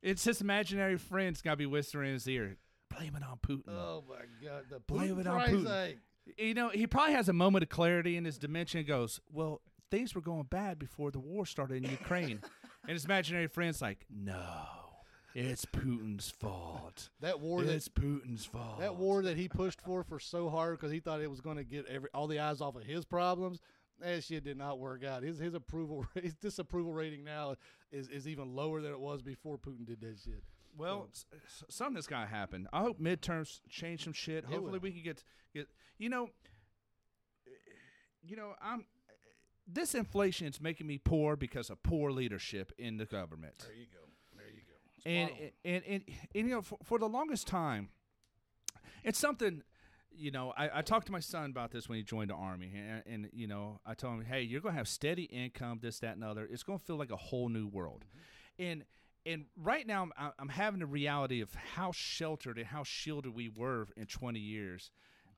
it's his imaginary friend's got to be whispering in his ear. Blame it on Putin. oh my God! The Blame Putin it on Putin. you know, he probably has a moment of clarity in his dimension. and Goes, well, things were going bad before the war started in Ukraine, and his imaginary friend's like, no, it's Putin's fault. That war that Putin's fault. that war that he pushed for for so hard because he thought it was going to get every all the eyes off of his problems. That shit did not work out. His his approval his disapproval rating now is, is even lower than it was before Putin did that shit. Well, something's got to happen. I hope midterms change some shit. It Hopefully, we can get get. You know, you know, I'm. This inflation is making me poor because of poor leadership in the government. There you go. There you go. and, on. and, and, and, you know, for, for the longest time, it's something. You know, I, I talked to my son about this when he joined the army, and, and you know, I told him, "Hey, you're gonna have steady income, this, that, and the other. It's gonna feel like a whole new world." And and right now, I'm I'm having the reality of how sheltered and how shielded we were in 20 years,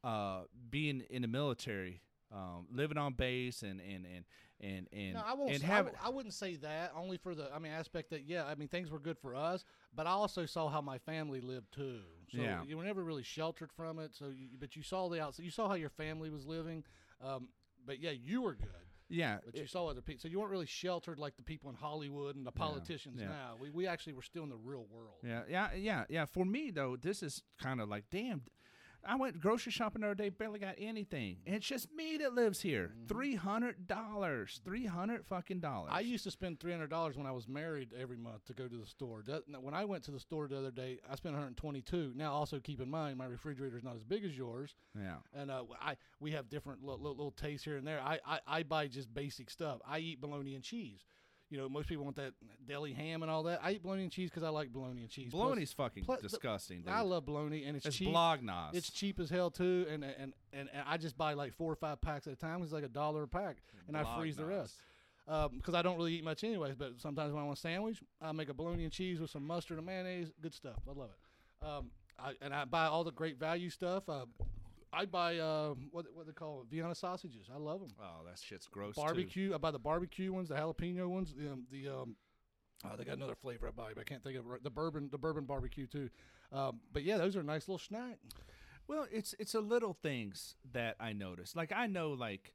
uh, being in the military, um, living on base, and and and and and No, I won't. and I have w- I, wouldn't say that only for the. I mean, aspect that yeah. I mean, things were good for us, but I also saw how my family lived too. So Yeah. you were never really sheltered from it. So, you, but you saw the outside. You saw how your family was living. Um, but yeah, you were good. yeah. But you saw other people. So you weren't really sheltered like the people in Hollywood and the politicians yeah. now. We we actually were still in the real world. Yeah, yeah, yeah, yeah. For me though, this is kind of like, damn. I went grocery shopping the other day, barely got anything. And it's just me that lives here. Three hundred dollars, three hundred fucking dollars. I used to spend three hundred dollars when I was married every month to go to the store. That, when I went to the store the other day, I spent one hundred twenty-two. Now, also keep in mind, my refrigerator is not as big as yours, yeah, and uh, I we have different little, little, little tastes here and there. I, I I buy just basic stuff. I eat bologna and cheese. You know, most people want that deli ham and all that. I eat bologna and cheese because I like bologna and cheese. Plus, bologna's fucking plus the- disgusting. Dude. I love bologna and it's, it's cheap. blognos. It's cheap as hell too, and and, and and I just buy like four or five packs at a time. It's like a dollar a pack, and I freeze the rest because I don't really eat much anyways. But sometimes when I want a sandwich, I make a bologna and cheese with some mustard and mayonnaise. Good stuff. I love it. Um, I, and I buy all the great value stuff. Uh, I buy uh, what what they call it, Vienna sausages. I love them. Oh, that shit's gross. too. Barbecue. I buy the barbecue ones, the jalapeno ones. The um, the um, oh, they got another flavor I buy, but I can't think of it. The bourbon, the bourbon barbecue too. Um, but yeah, those are a nice little snack. Well, it's it's a little things that I notice. Like I know like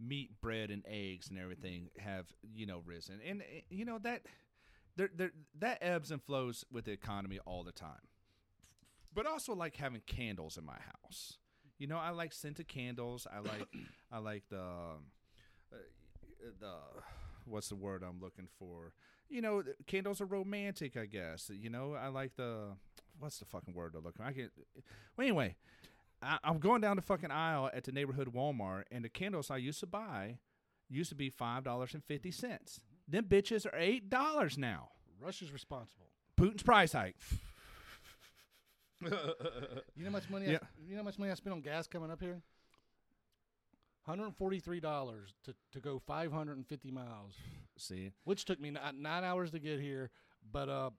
meat, bread, and eggs and everything have you know risen, and eh, you know that there there that ebbs and flows with the economy all the time. But also like having candles in my house. You know, I like scented candles. I like I like the um, uh, the what's the word I'm looking for? You know, candles are romantic. I guess. You know, I like the what's the fucking word I'm looking. I can. Well, anyway, I, I'm going down the fucking aisle at the neighborhood Walmart, and the candles I used to buy used to be five dollars and fifty cents. Them bitches are eight dollars now. Russia's responsible. Putin's price hike. You know how much money? Yeah. I, you know how much money I spent on gas coming up here? Hundred and forty-three dollars to to go five hundred and fifty miles, See, which took me nine, nine hours to get here. But uh,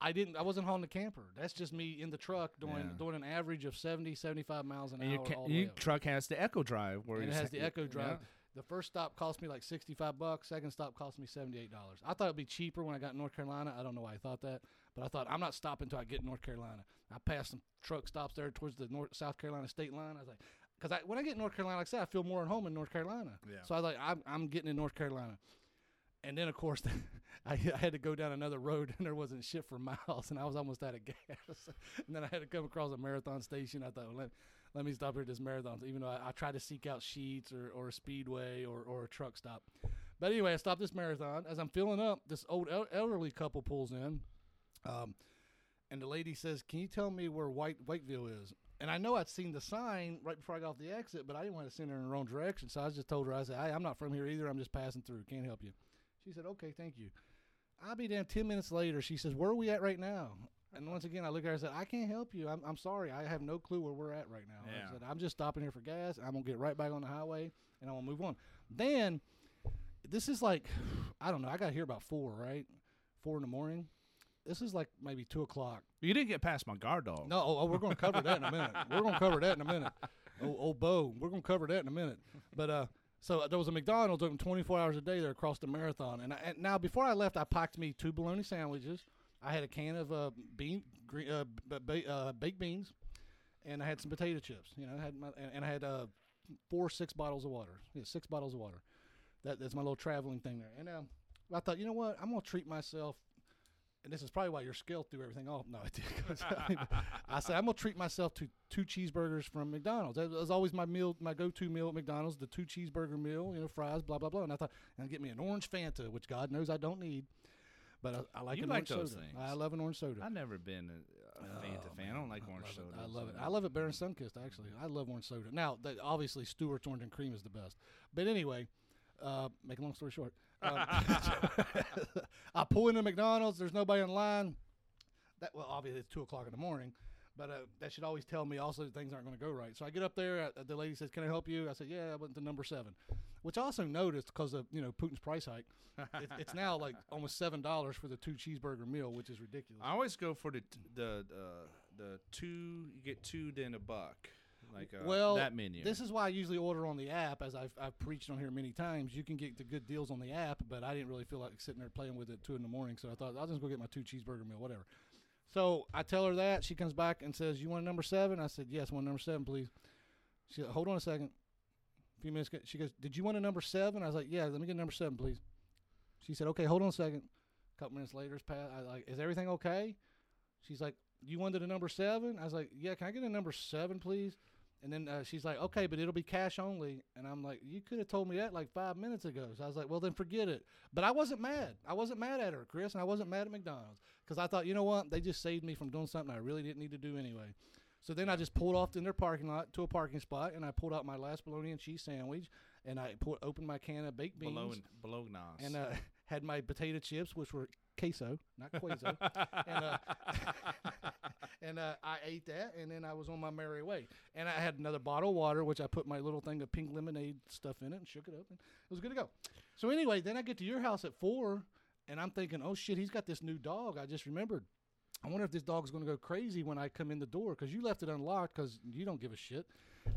I didn't. I wasn't hauling the camper. That's just me in the truck doing Yeah. doing an average of 70, 75 miles an and hour. ca- all your way truck has the Echo Drive, where it has the Echo Drive. Yeah. The first stop cost me like sixty-five bucks. Second stop cost me seventy-eight dollars. I thought it'd be cheaper when I got North Carolina. I don't know why I thought that, but I thought I'm not stopping until I get in North Carolina. I passed some truck stops there towards the North South Carolina state line. I was like, because I, when I get in North Carolina, like I said, I feel more at home in North Carolina. Yeah. So I was like, I'm, I'm getting in North Carolina. And then, of course, I, I had to go down another road, and there wasn't shit for miles, and I was almost out of gas. and then I had to come across a marathon station. I thought, well, let, let me stop here at this marathon, even though I, I tried to seek out Sheetz or, or a Speedway or, or a truck stop. But anyway, I stopped this marathon. As I'm filling up, this old el- elderly couple pulls in, um, and the lady says, "Can you tell me where White Whiteville is?" And I know I'd seen the sign right before I got off the exit, but I didn't want to send her in the wrong direction, so I just told her, "I said, hey, I'm not from here either. I'm just passing through. Can't help you." She said, "Okay, thank you." I'll be damn. Ten minutes later, she says, "Where are we at right now?" And once again, I look at her and I said, "I can't help you. I'm, I'm sorry. I have no clue where we're at right now." Yeah. I said, "I'm just stopping here for gas. I'm gonna get right back on the highway, and I'm gonna move on." Then, this is like, I don't know. I got here about four, right? Four in the morning. This is like maybe two o'clock. You didn't get past my guard dog. No, oh, oh, we're going to cover that in a minute. We're going to cover that in a minute. Oh, oh, Bo, we're going to cover that in a minute. But uh, so there was a McDonald's open 24 hours a day there across the marathon. And, I, and now before I left, I packed me two bologna sandwiches. I had a can of uh, bean, green, uh, ba- uh, baked beans, and I had some potato chips. You know, I had my, and, and I had uh, four six bottles of water. Yeah, six bottles of water. That, that's my little traveling thing there. And um, I thought, you know what? I'm gonna treat myself. And this is probably why your scale threw everything off. No, I did. I, mean, I said I'm gonna treat myself to two cheeseburgers from McDonald's. That was always my meal, my go-to meal at McDonald's, the two cheeseburger meal, you know, fries, blah blah blah. And I thought, and get me an orange Fanta, which God knows I don't need, but I, I like You an like orange those soda. things. I love an orange soda. I've never been a, a Fanta fan. I don't like orange I love soda. I love it. I love it than Sunkist, actually. I love orange soda. Now, that, obviously, Stewart's orange and cream is the best. But anyway, uh, make a long story short, um, I pull into McDonald's. There's nobody in line. That well, obviously it's two o'clock in the morning, but uh, that should always tell me also that things aren't going to go right. So I get up there. Uh, the lady says, "Can I help you?" I said, "Yeah." I went to number seven, which I also noticed because of you know Putin's price hike. it, it's now like almost seven dollars for the two cheeseburger meal, which is ridiculous. I always go for the the uh, the two. You get two, then a buck. Like uh, well, that menu. This is why I usually order on the app, as I've, I've preached on here many times. You can get the good deals on the app, but I didn't really feel like sitting there playing with it two in the morning, so I thought I'll just go get my two cheeseburger meal, whatever. So I tell her that she comes back and says, "You want a number seven? I said, "Yes, one number seven, please." She said, "Hold on a second. A few minutes. She goes, "Did you want a number seven? I was like, "Yeah, let me get a number seven, please." She said, "Okay, hold on a second. A couple minutes later, it's passed. I like, "Is everything okay?" She's like, "You wanted a number seven? I was like, "Yeah, can I get a number seven, please?" And then uh, she's like, "Okay, but it'll be cash only." And I'm like, "You could have told me that like five minutes ago." So I was like, "Well, then forget it." But I wasn't mad. I wasn't mad at her, Chris, and I wasn't mad at McDonald's because I thought, you know what? They just saved me from doing something I really didn't need to do anyway. So then I just pulled off in their parking lot to a parking spot, and I pulled out my last bologna and cheese sandwich, and I put, opened my can of baked beans, Bologna, and uh, had my potato chips, which were queso, not queso, and uh, and uh, I ate that, and then I was on my merry way. And I had another bottle of water, which I put my little thing of pink lemonade stuff in it and shook it up, and it was good to go. So anyway, then I get to your house at four, and I'm thinking, oh shit, he's got this new dog. I just remembered. I wonder if this dog's going to go crazy when I come in the door because you left it unlocked because you don't give a shit.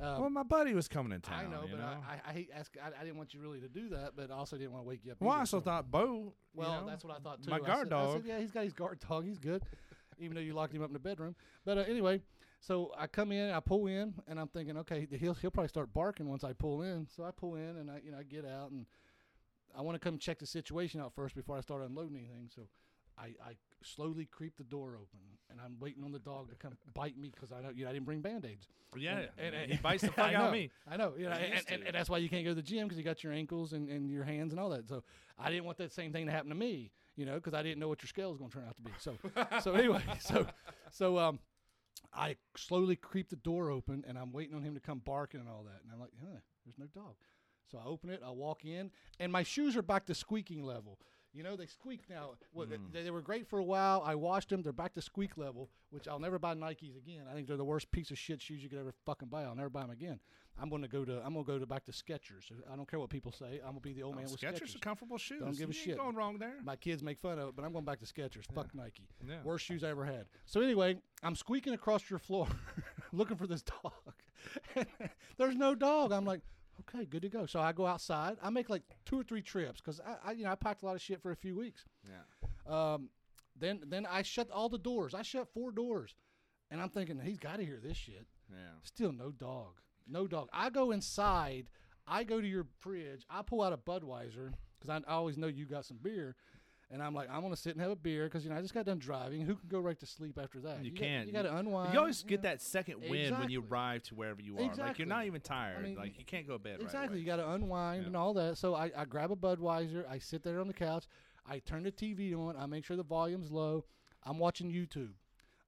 Um, well, my buddy was coming in town. I know, but know? I, I, I hate ask. I, I didn't want you really to do that, but I also didn't want to wake you up. well, I also so- thought Bo. well, you know, that's what I thought too. My guard said- I said, dog. yeah, he's got his guard dog. He's good, even though you locked him up in the bedroom. But uh, anyway, so I come in, I pull in, and I'm thinking, okay, he'll he'll probably start barking once I pull in. So I pull in, and I you know I get out, and I want to come check the situation out first before I start unloading anything. So I, I slowly creep the door open, and I'm waiting on the dog to come bite me because I you know I didn't bring band aids. Yeah, And- and- he bites the fuck out of me. I know, you know, and, and, and that's why you can't go to the gym because you got your ankles and, and your hands and all that. So I didn't want that same thing to happen to me, you know, because I didn't know what your scale was going to turn out to be. So, so anyway, so so um, I slowly creep the door open and I'm waiting on him to come barking and all that, and I'm like, huh, there's no dog. So I open it, I walk in, and my shoes are back to squeaking level. You know, they squeak now. Well, they, hmm. they were great for a while. I washed them. They're back to squeak level, which I'll never buy Nikes again. I think they're the worst piece of shit shoes you could ever fucking buy. I'll never buy them again. I'm going to go to I'm going to go to back to Skechers. I don't care what people say. I'm going to be the old oh, man with Skechers Skechers. are comfortable shoes. Don't give a You ain't shit. Going wrong there. My kids make fun of it, but I'm going back to Skechers. Fuck Nike. Yeah. Worst shoes I ever had. So anyway, I'm squeaking across your floor looking for this dog. There's no dog. I'm like, okay, good to go. So I go outside. I make like two or three trips because I, I, you know, I packed a lot of shit for a few weeks. Yeah. Um, then then I shut all the doors. I shut four doors, and I'm thinking he's got to hear this shit. Yeah. Still no dog. No dog. I go inside. I go to your fridge. I pull out a Budweiser because I, I always know you got some beer. And I'm like, I'm gonna sit and have a beer because you know I just got done driving. Who can go right to sleep after that? You got- can't. you got to unwind. You always you get know. that second win when you arrive to wherever you are. Exactly. Like you're not even tired. mean, like you can't go to bed Exactly. right. You got to unwind Yeah. and all that. So I, I grab a Budweiser. I sit there on the couch. I turn the TV on. I make sure the volume's low. I'm watching YouTube.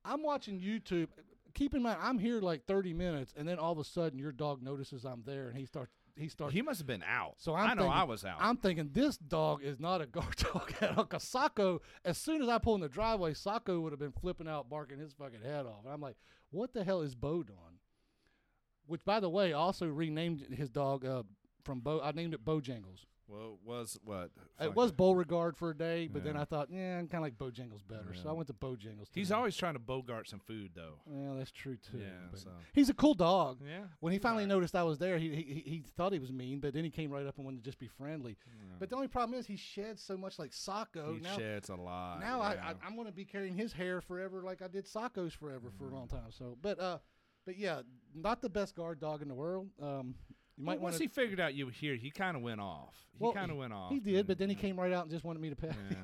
I'm watching YouTube. Keep in mind, I'm here like 30 minutes, and then all of a sudden, your dog notices I'm there, and he starts. He starts. He must have been out. So I'm I know thinking, I was out. I'm thinking this dog is not a guard dog at all. Cause Sacco, as soon as I pull in the driveway, Sacco would have been flipping out, barking his fucking head off. And I'm like, what the hell is Bo doing? Which, by the way, also renamed his dog uh, from Bo. I named it Bojangles. Well, it was what? It was Beauregard for a day, but then Yeah. I thought, yeah, I'm kind of like Bojangles better. So Yeah. I went to Bojangles. He's today. always trying to bogart some food though. yeah, that's true too. Yeah, but so- He's a cool dog. Yeah. When he finally noticed I was there, he, he he- he thought he was mean, but then he came right up and wanted to just be friendly. But the only problem is he sheds so much like Sacco. He now sheds a lot. now yeah. I, I I'm going to be carrying his hair forever, like I did Sacco's forever for a long time. So, but uh, but yeah, not the best guard dog in the world. Um, you Well, might want once to. he figured out you were here, he kind of went off. He Well, kind of went off. He did, but then he came right out and just wanted me to pet. Yeah,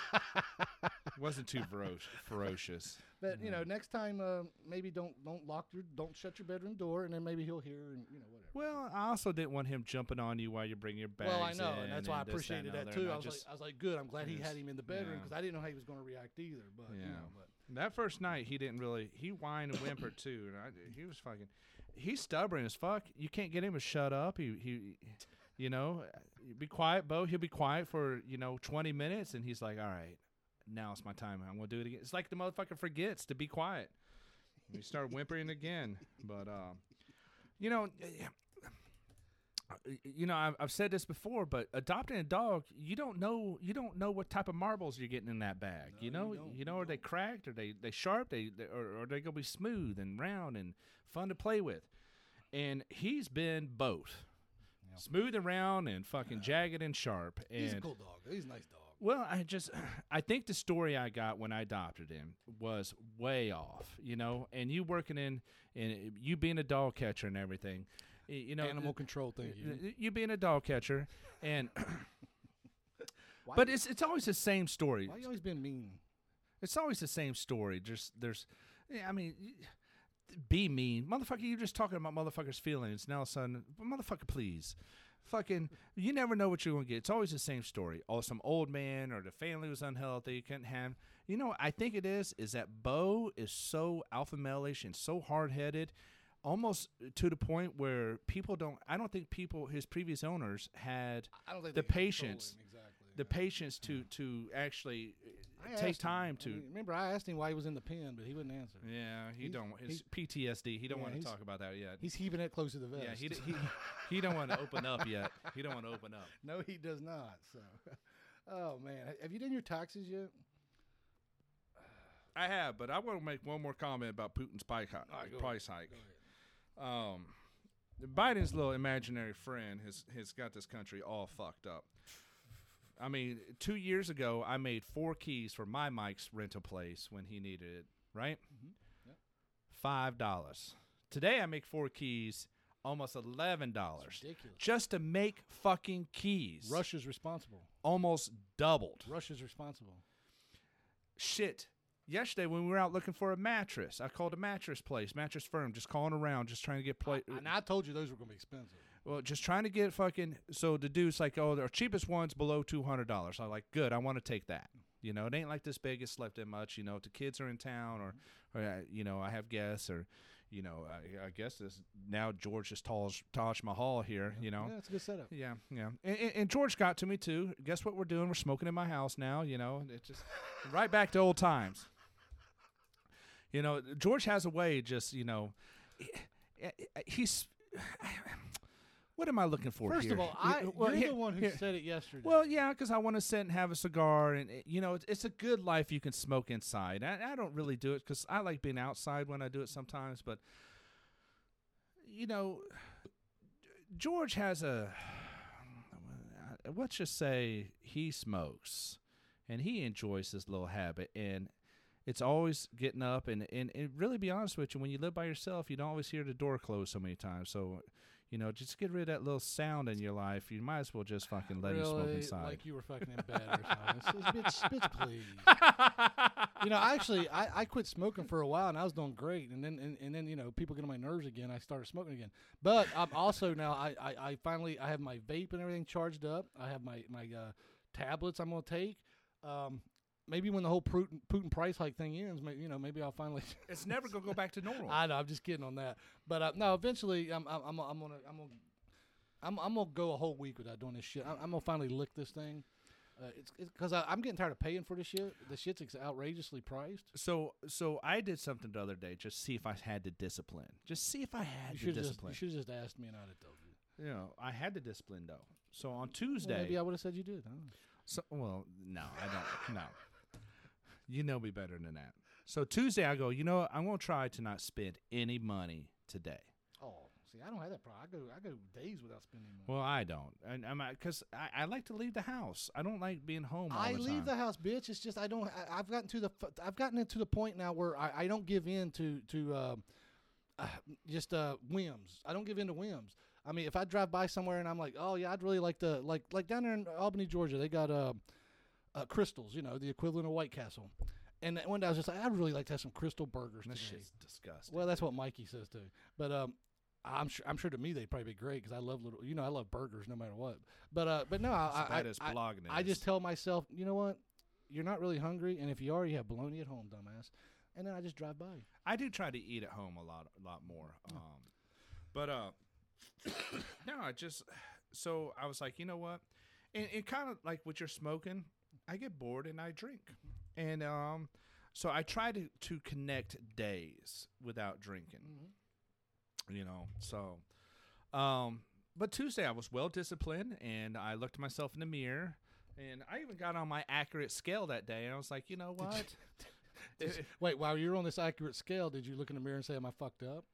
yeah. wasn't too feroc- ferocious. But you know, next time uh, maybe don't don't lock your don't shut your bedroom door, and then maybe he'll hear and you know whatever. Well, I also didn't want him jumping on you while you're bringing your bags. Well, I know, and that's why I appreciated and that too. and I was just- like, I was like, good. I'm glad he had him in the bedroom Yeah. because I didn't know how he was going to react either. But you Yeah. know, but That first night, he didn't really. He whined and whimpered too, and I, he was fucking. He's stubborn as fuck. You can't get him to shut up. He he, you know, be quiet, Bo. He'll be quiet for you know twenty minutes, and he's like, all right, now it's my time. I'm gonna do it again. It's like the motherfucker forgets to be quiet. He start whimpering again, but um, you know. Uh, you know, I've, I've said this before, but adopting a dog, you don't know, you don't know what type of marbles you're getting in that bag. you know, you you know, you are they cracked? Are they they sharp? They, they or are they gonna be smooth and round and fun to play with? And he's been both, Yeah. smooth and round and fucking jagged and sharp. And He's a cool dog. He's a nice dog. well, I just I think the story I got when I adopted him was way off, you know. And you working in and you being a dog catcher and everything, you know, Animal control thing. You. you being a dog catcher, and but it's it's always the same story. why you always been mean? It's always the same story. Just there's, yeah, I mean, be mean, motherfucker. You're just talking about motherfuckers' feelings. Now, son, motherfucker, please, fucking, you never know what you're gonna get. It's always the same story. Oh, some old man or the family was unhealthy. You couldn't have. You know, what I think it is is that Bo is so alpha male-ish and so hard headed. Almost to the point where people don't. I don't think people, his previous owners, had I don't think the patience- exactly. the patience to to actually I uh, take asked him. time I to mean, remember, I asked him why he was in the pen, but he wouldn't answer. Yeah, he He's- don't. His PTSD. He don't yeah, want to talk about that yet. He's heaving it close to the vest. Yeah, he, he he don't want to open up yet. He don't want to open up. no, he does not. So, oh man, have you done your taxes yet? I have, but I want to make one more comment about Putin's price hike. Right, price hike. Um, Biden's little imaginary friend has has got this country all fucked up. I mean, two years ago, I made four keys for my Mike's rental place when he needed it. Right, Mhm. Yep. five dollars. Today, I make four keys, almost eleven dollars, Ridiculous. just to make fucking keys. Russia's responsible. almost doubled. Russia's responsible. Shit. Yesterday when we were out looking for a mattress, I called a mattress place, mattress firm, just calling around, just trying to get play. And I told you those were going to be expensive. well, just trying to get fucking. So the dude's like, "Oh, our cheapest one's below two hundred dollars." I'm like, "Good, I want to take that." You know, it ain't like this big. It's slept in much. You know, if the kids are in town, or, or uh, you know, I have guests, or, you know, I, I guess this now George is Taj Taj Mahal here. You know, Yeah, it's a good setup. Yeah, yeah. And, and, and George got to me too. Guess what we're doing? We're smoking in my house now. You know, it's just right back to old times. You know, George has a way. Just you know, he- he's. What am I looking for First here? of all, I, well, you're here- the one who here- said it yesterday. well, yeah, because I want to sit and have a cigar, and eh, you know, it's, it's a good life you can smoke inside. I, I don't really do it because I like being outside when I do it sometimes, but you know, George has a. Let's just say he smokes, and he enjoys this little habit, and it's always getting up and, and and really be honest with you, when you live by yourself, you don't always hear the door close so many times. So, you know, just get rid of that little sound in your life. You might as well just fucking let him smoke inside. Like you were fucking in bed or something. Bitch, bitch, please. You know, I actually, I, I quit smoking for a while and I was doing great, and then and, and then you know people get on my nerves again. I started smoking again, but I'm also now I, I, I finally I have my vape and everything charged up. I have my my uh, tablets I'm gonna take. Um, maybe when the whole Putin, Putin price hike thing ends, maybe you know maybe I'll finally. it's never gonna go back to normal. I know I'm just kidding on that, but uh, no, eventually I'm I'm I'm, I'm gonna I'm gonna. I'm, I'm gonna go a whole week without doing this shit. I'm, I'm gonna finally lick this thing. Uh, it's because I'm getting tired of paying for this shit. The shit's outrageously priced. so so I did something the other day just to see if I had the discipline. Just see if I had You the should just discipline. you should have just asked me and I'd have told you. You know, I had the discipline though. So on Well, Tuesday, maybe I would have said you did. I don't know. So, well, no, I don't. No, you know me better than that. So Tuesday, I go. You know, what? I'm gonna try to not spend any money today. Oh, see, I don't have that problem. I go I go days without spending money. Well, I don't, and I'm because I, I like to leave the house. I don't like being home. All I the leave the house, bitch. It's just I don't. I, I've gotten to the. I've gotten into the point now where I, I don't give in to to uh, uh, just uh, whims. I don't give in to whims. I mean, if I drive by somewhere and I'm like, oh yeah, I'd really like to like like down there in Albany, Georgia, they got uh, uh Krystals. You know, the equivalent of White Castle. And one day I was just like, I'd really like to have some Krystal burgers This shit's disgusting. Well, that's what Mikey says too. But um, I'm sure I'm sure to me they'd probably be great because I love little. You know, I love burgers no matter what. But uh, but no, I I, that I. I just tell myself, you know what? You're not really hungry, and if you are, you have bologna at home, dumbass. And then I just drive by. I do try to eat at home a lot, a lot more. Um, but uh, no, I just so I was like, you know what, and it kind of like what you're smoking, I get bored and I drink, and um, so I try to to connect days without drinking. You know, so um, but Tuesday I was well disciplined, and I looked at myself in the mirror, and I even got on my accurate scale that day, and I was like, you know what? Did- Wait, while you're on this accurate scale, did you look in the mirror and say, "Am I fucked up"?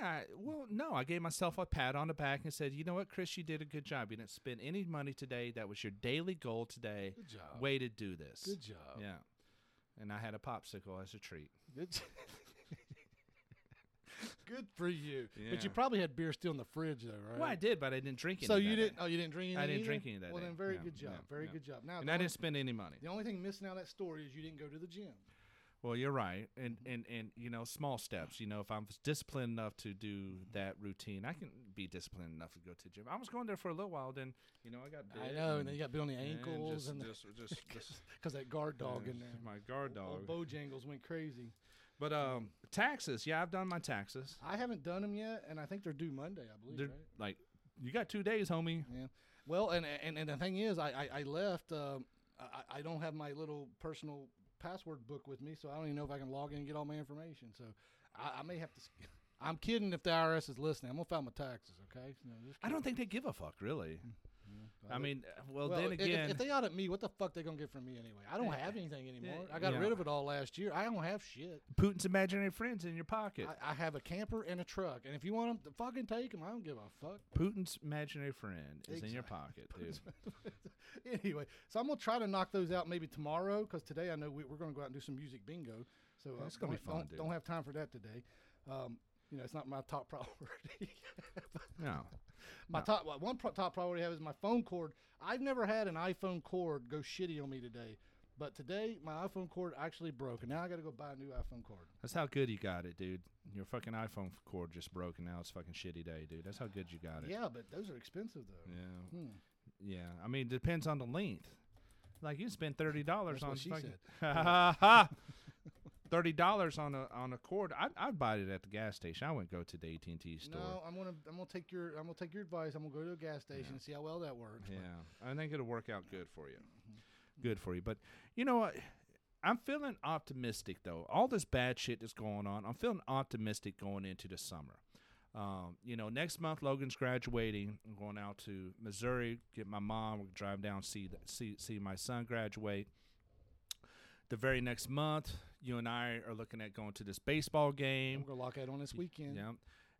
Well, yeah. Well, no. I gave myself a pat on the back and said, "You know what, Chris? You did a good job. You didn't spend any money today. That was your daily goal today. Good job. Way to do this. Good job. Yeah. And I had a popsicle as a treat. Good. Good for you. But you probably had beer still in the fridge, though, right? Well, I did, but I didn't drink any. So you didn't? day. Oh, you didn't drink any. I didn't either? drink any that Well, day. then, very Yeah, good job. yeah, very yeah. good job. Now, And I didn't spend any money. the only thing missing out of that story is you didn't go to the gym. Well, you're right, and and and you know, small steps. You know, if I'm disciplined enough to do that routine, I can be disciplined enough to go to the gym. I was going there for a little while, then you know, I got. I know, and then you got bit on the and ankles, just, and just, just, just because that guard dog uh, in there. My guard dog, Old dog. Bojangles went crazy. But um, taxes. Yeah, I've done my taxes. I haven't done them yet, and I think they're due Monday. I believe. They're right? like, you got two days, homie. Yeah. Well, and and, and the thing is, I I, I left. Um, I, I don't have my little personal password book with me, so I don't even know if I can log in and get all my information. So I, I may have to. I'm kidding if the IRS is listening. I'm gonna file my taxes. Okay. No, just I don't think they give a fuck, really. Mm. I mean, uh, well, then if- again, if, they audit me, what the fuck they gonna get from me anyway? I don't have anything anymore. I got yeah. rid of it all last year. I don't have shit. Putin's imaginary friends in your pocket. I, I have a camper and a truck, and if you want them, fucking take them. I don't give a fuck. Putin's imaginary friend is in your pocket, dude. anyway, so I'm gonna try to knock those out maybe tomorrow because today I know we, we're gonna go out and do some music bingo. So uh, That's gonna be fun, Don't, dude. don't have time for that today. Um, you know, it's not my top priority. No. My top one pro- top priority I have is my phone cord. I've never had an iPhone cord go shitty on me today, but today my iPhone cord actually broke, and now I got to go buy a new iPhone cord. That's how good you got it, dude. Your fucking iPhone cord just broke, and now it's fucking shitty day, dude. That's how good you got it. Yeah, but those are expensive though. Yeah. Hmm. Yeah. I mean, it depends on the length. Like you spend thirty dollars on what she fucking said. Thirty dollars on a on a cord. I'd, I'd buy it at the gas station. I wouldn't go to the AT and T store. No, I'm gonna I'm gonna take your I'm gonna take your advice. I'm gonna go to a gas station and see how well that works. but- Yeah, I think it'll work out good for you. Good for you. But you know what? I'm feeling optimistic though. All this bad shit that's going on, I'm feeling optimistic going into the summer. Um, you know, next month Logan's graduating. I'm going out to Missouri, get my mom. We'll drive down see the, see see my son graduate. The very next month, you and I are looking at going to this baseball game. We're gonna lock that on this weekend. Yeah.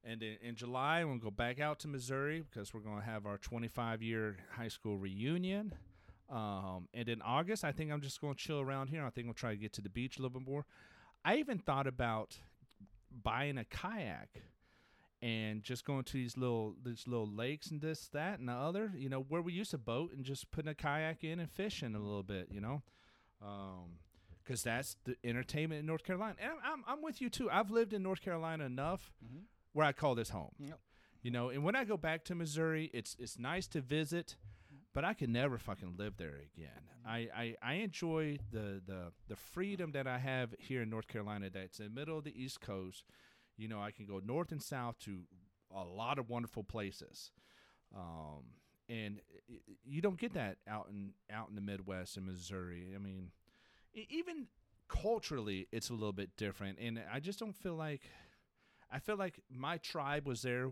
And in, in July, we'll go back out to Missouri because we're going to have our 25 year high school reunion. Um, and in August, I think I'm just going to chill around here. I think we'll try to get to the beach a little bit more. I even thought about buying a kayak and just going to these little these little lakes and this that and the other. You know where we used to boat and just putting a kayak in and fishing a little bit. You know. Um, because that's the entertainment in North Carolina. And I'm, I'm, with you too. I've lived in North Carolina enough Mhm. where I call this home. Yep. You know, and when I go back to Missouri, it's it's nice to visit, but I could never fucking live there again. I, I, I enjoy the, the the freedom that I have here in North Carolina. That's in the middle of the East Coast. You know, I can go north and south to a lot of wonderful places. Um, and i- i- you don't get that out in out in the Midwest in Missouri. I mean, even culturally, it's a little bit different, and I just don't feel like I feel like my tribe was there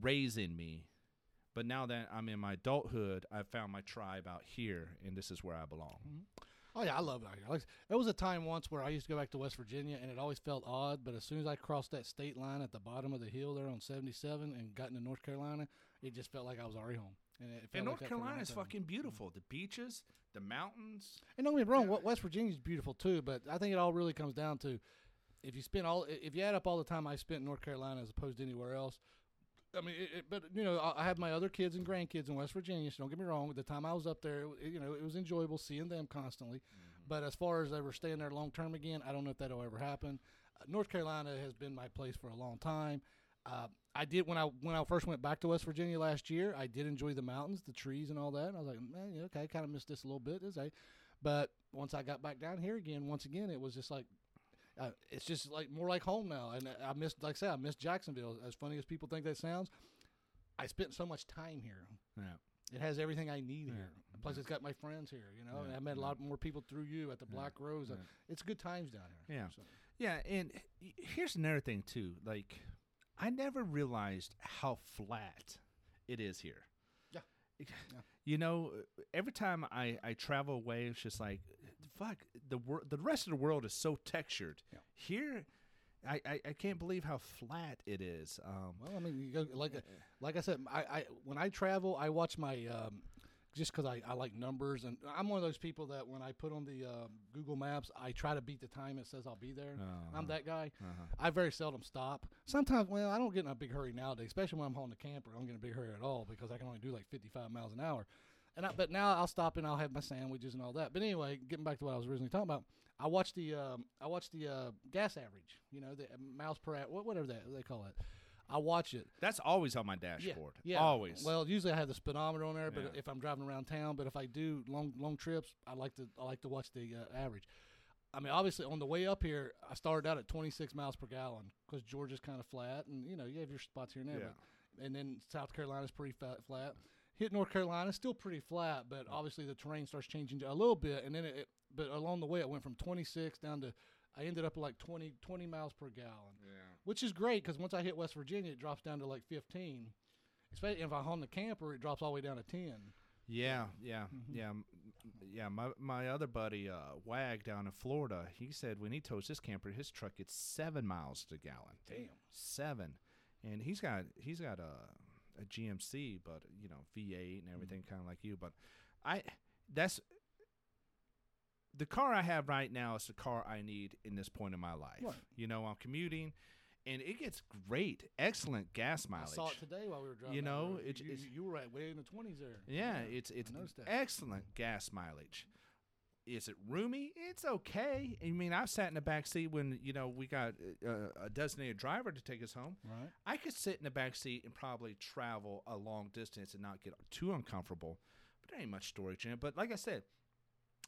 raising me, but now that I'm in my adulthood, I've found my tribe out here, and this is where I belong. Mm-hmm. Oh yeah, I love it out here. There was a time once where I used to go back to West Virginia, and it always felt odd. But as soon as I crossed that state line at the bottom of the hill there on 77 and got into North Carolina, it just felt like I was already home. And, And North that for a long Carolina is fucking beautiful. The beaches, the mountains. And don't get me wrong, what West Virginia is beautiful too. But I think it all really comes down to if you spend all if you add up all the time I spent in North Carolina as opposed to anywhere else. I mean, it, it, but you know, I have my other kids and grandkids in West Virginia. So don't get me wrong. The time I was up there, it, you know, it was enjoyable seeing them constantly. But as far as ever staying there long term again, I don't know if that'll ever happen. Uh, North Carolina has been my place for a long time. Uh, I did when I when I first went back to West Virginia last year. I did enjoy the mountains, the trees, and all that. And I was like, man, yeah, okay, I kind of missed this a little bit. Is I, but once I got back down here again, once again, it was just like. Uh, it's just like more like home now, and I miss, like I said, I miss Jacksonville. As funny as people think that sounds, I spent so much time here. Yeah. It has everything I need Yeah. here. Plus, it's got my friends here. You know, and I met a lot more people through you at the Yeah, Black Rose. Yeah. It's good times down here. Yeah. So, Yeah, and here's another thing too. Like, I never realized how flat it is here. Yeah. You know, every time I, I travel away, it's just like, fuck, the wor- the rest of the world is so textured. Yeah. Here, I, I, I can't believe how flat it is. Um, Well, I mean, go, like like I said, I, I when I travel, I watch my um, just because I, I like numbers, and I'm one of those people that when I put on the uh, Google Maps, I try to beat the time it says I'll be there. Uh-huh. I'm that guy. Uh-huh. I very seldom stop. Sometimes, well, I don't get in a big hurry nowadays, especially when I'm hauling the camper. I don't get in a big hurry at all because I can only do like 55 miles an hour. And I, but now I'll stop and I'll have my sandwiches and all that. But anyway, getting back to what I was originally talking about, I watched the um, I watched the uh, gas average. You know, the uh, miles per hour, whatever that they call it. I watch it. That's always on my dashboard. yeah. Always. Well, usually I have the speedometer on there, but Yeah. if I'm driving around town, but if I do long long trips, I like to I like to watch the uh, average. I mean, obviously on the way up here, I started out at 26 miles per gallon because Georgia's kind of flat, and you know you have your spots here and there. Yeah. But, and then South Carolina's pretty fat, flat. Hit North Carolina, still pretty flat, but obviously the terrain starts changing a little bit, and then it, it but along the way it went from 26 down to I ended up at like 20 20 miles per gallon yeah. Which is great because once I hit West Virginia, it drops down to like 15. Especially if I home the camper, it drops all the way down to 10. Yeah, yeah, Mm-hmm. yeah, yeah. My my other buddy uh, Wag down in Florida, he said when he tows his camper, his truck gets seven miles to gallon. Damn. seven, and he's got he's got a a GMC, but you know V8 and everything, kind of like you. But I that's the car I have right now is the car I need in this point in my life. Right. You know, I'm commuting, and it gets great, excellent gas mileage. I saw it today while we were driving. You know, you, it's- you were at way in the 20s there. Yeah, it's it's excellent gas mileage. Is it roomy? It's okay. I mean, I've sat in the back seat when you know we got uh, a designated driver to take us home. Right. I could sit in the back seat and probably travel a long distance and not get too uncomfortable. But there ain't much storage in it. But like I said,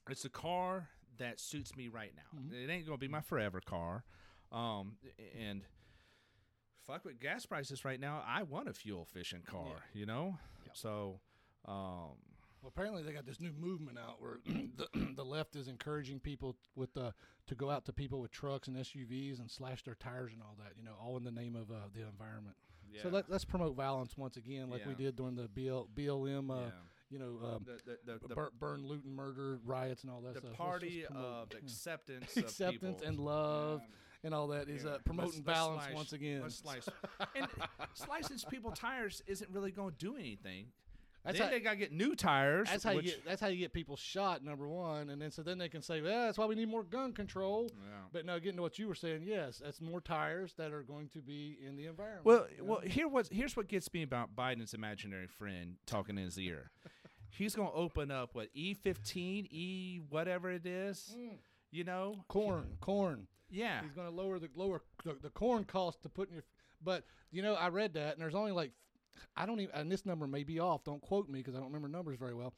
it's a car that suits me right now. Mhm. It ain't gonna be my forever car. Um, and fuck with gas prices right now. I want a fuel efficient car. You know, Yep. so. Um, Well, apparently they got this new movement out where the, the left is encouraging people with uh, to go out to people with trucks and SUVs and slash their tires and all that. You know, all in the name of uh, the environment. So let, let's promote violence once again, like we did during the BL, BLM. Uh, yeah. You know, um, the the the, the, burn, burn, loot, and murder riots and all that the stuff. Let's party just promote- of yeah. acceptance, acceptance of and love Yeah. And all that is uh, Let's- promoting let's balance slice- once again. Let's slice. and slicing people tires isn't really going to do anything. That's then how- they got to get new tires. That's how you get. That's how you get people shot. Number one, and then so then they can say, "Well, that's why we need more gun control." Yeah. But now, getting to what you were saying, yes, that's more tires that are going to be in the environment. Well, you know? well, here was here's what gets me about Biden's imaginary friend talking in his ear. He's going to open up what E15, E whatever it is. Mm. You know, corn, corn. Yeah. He's going to lower the lower the, the corn cost to put in your. But you know, I read that, and there's only like, I don't even, and this number may be off. Don't quote me because I don't remember numbers very well.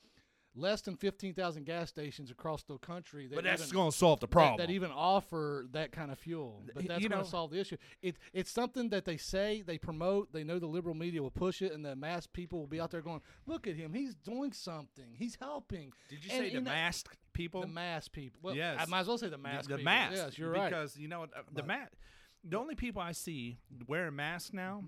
Less than fifteen thousand gas stations across the country. That But that's going to solve the problem. That, even offer that kind of fuel. But that's going to solve the issue. It, it's something that they say, they promote, they know the liberal media will push it, and the mass people will be out there going, look at him. He's doing something. He's helping. Did you And say the in masked people? The mass people. Well, I might as well say the The- mass the people. mask. Yes, you're right. Because you know uh, the ma- the only people I see wearing masks now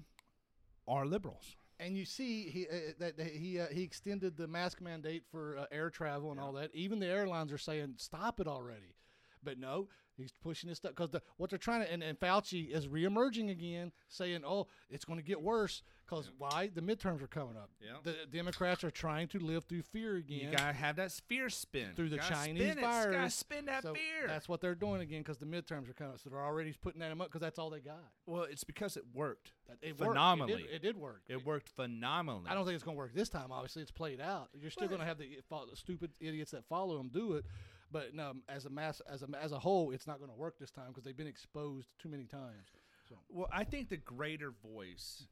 are liberals. And you see he, uh, that that he uh, he extended the mask mandate for uh, air travel and all that. Even the airlines are saying stop it already, but no, he's pushing this stuff because the, what they're trying to and, and Fauci is reemerging again, saying, "Oh, it's going to get worse." Because why? The midterms are coming up. Yeah. The Democrats are trying to live through fear again. You gotta have that fear spin through the Chinese spin it. virus. Gotta spin that so fear. That's what they're doing again because the midterms are coming. So they're already putting that up because that's all they got. well, it's because it worked That, it phenomenally. Worked. It, did, it did work. It worked phenomenally. I don't think it's going to work this time. Obviously, it's played out. You're still going to have the, the stupid idiots that follow them do it, but no, as a mass, as a as a whole, it's not going to work this time because they've been exposed too many times. So Well, I think the greater voice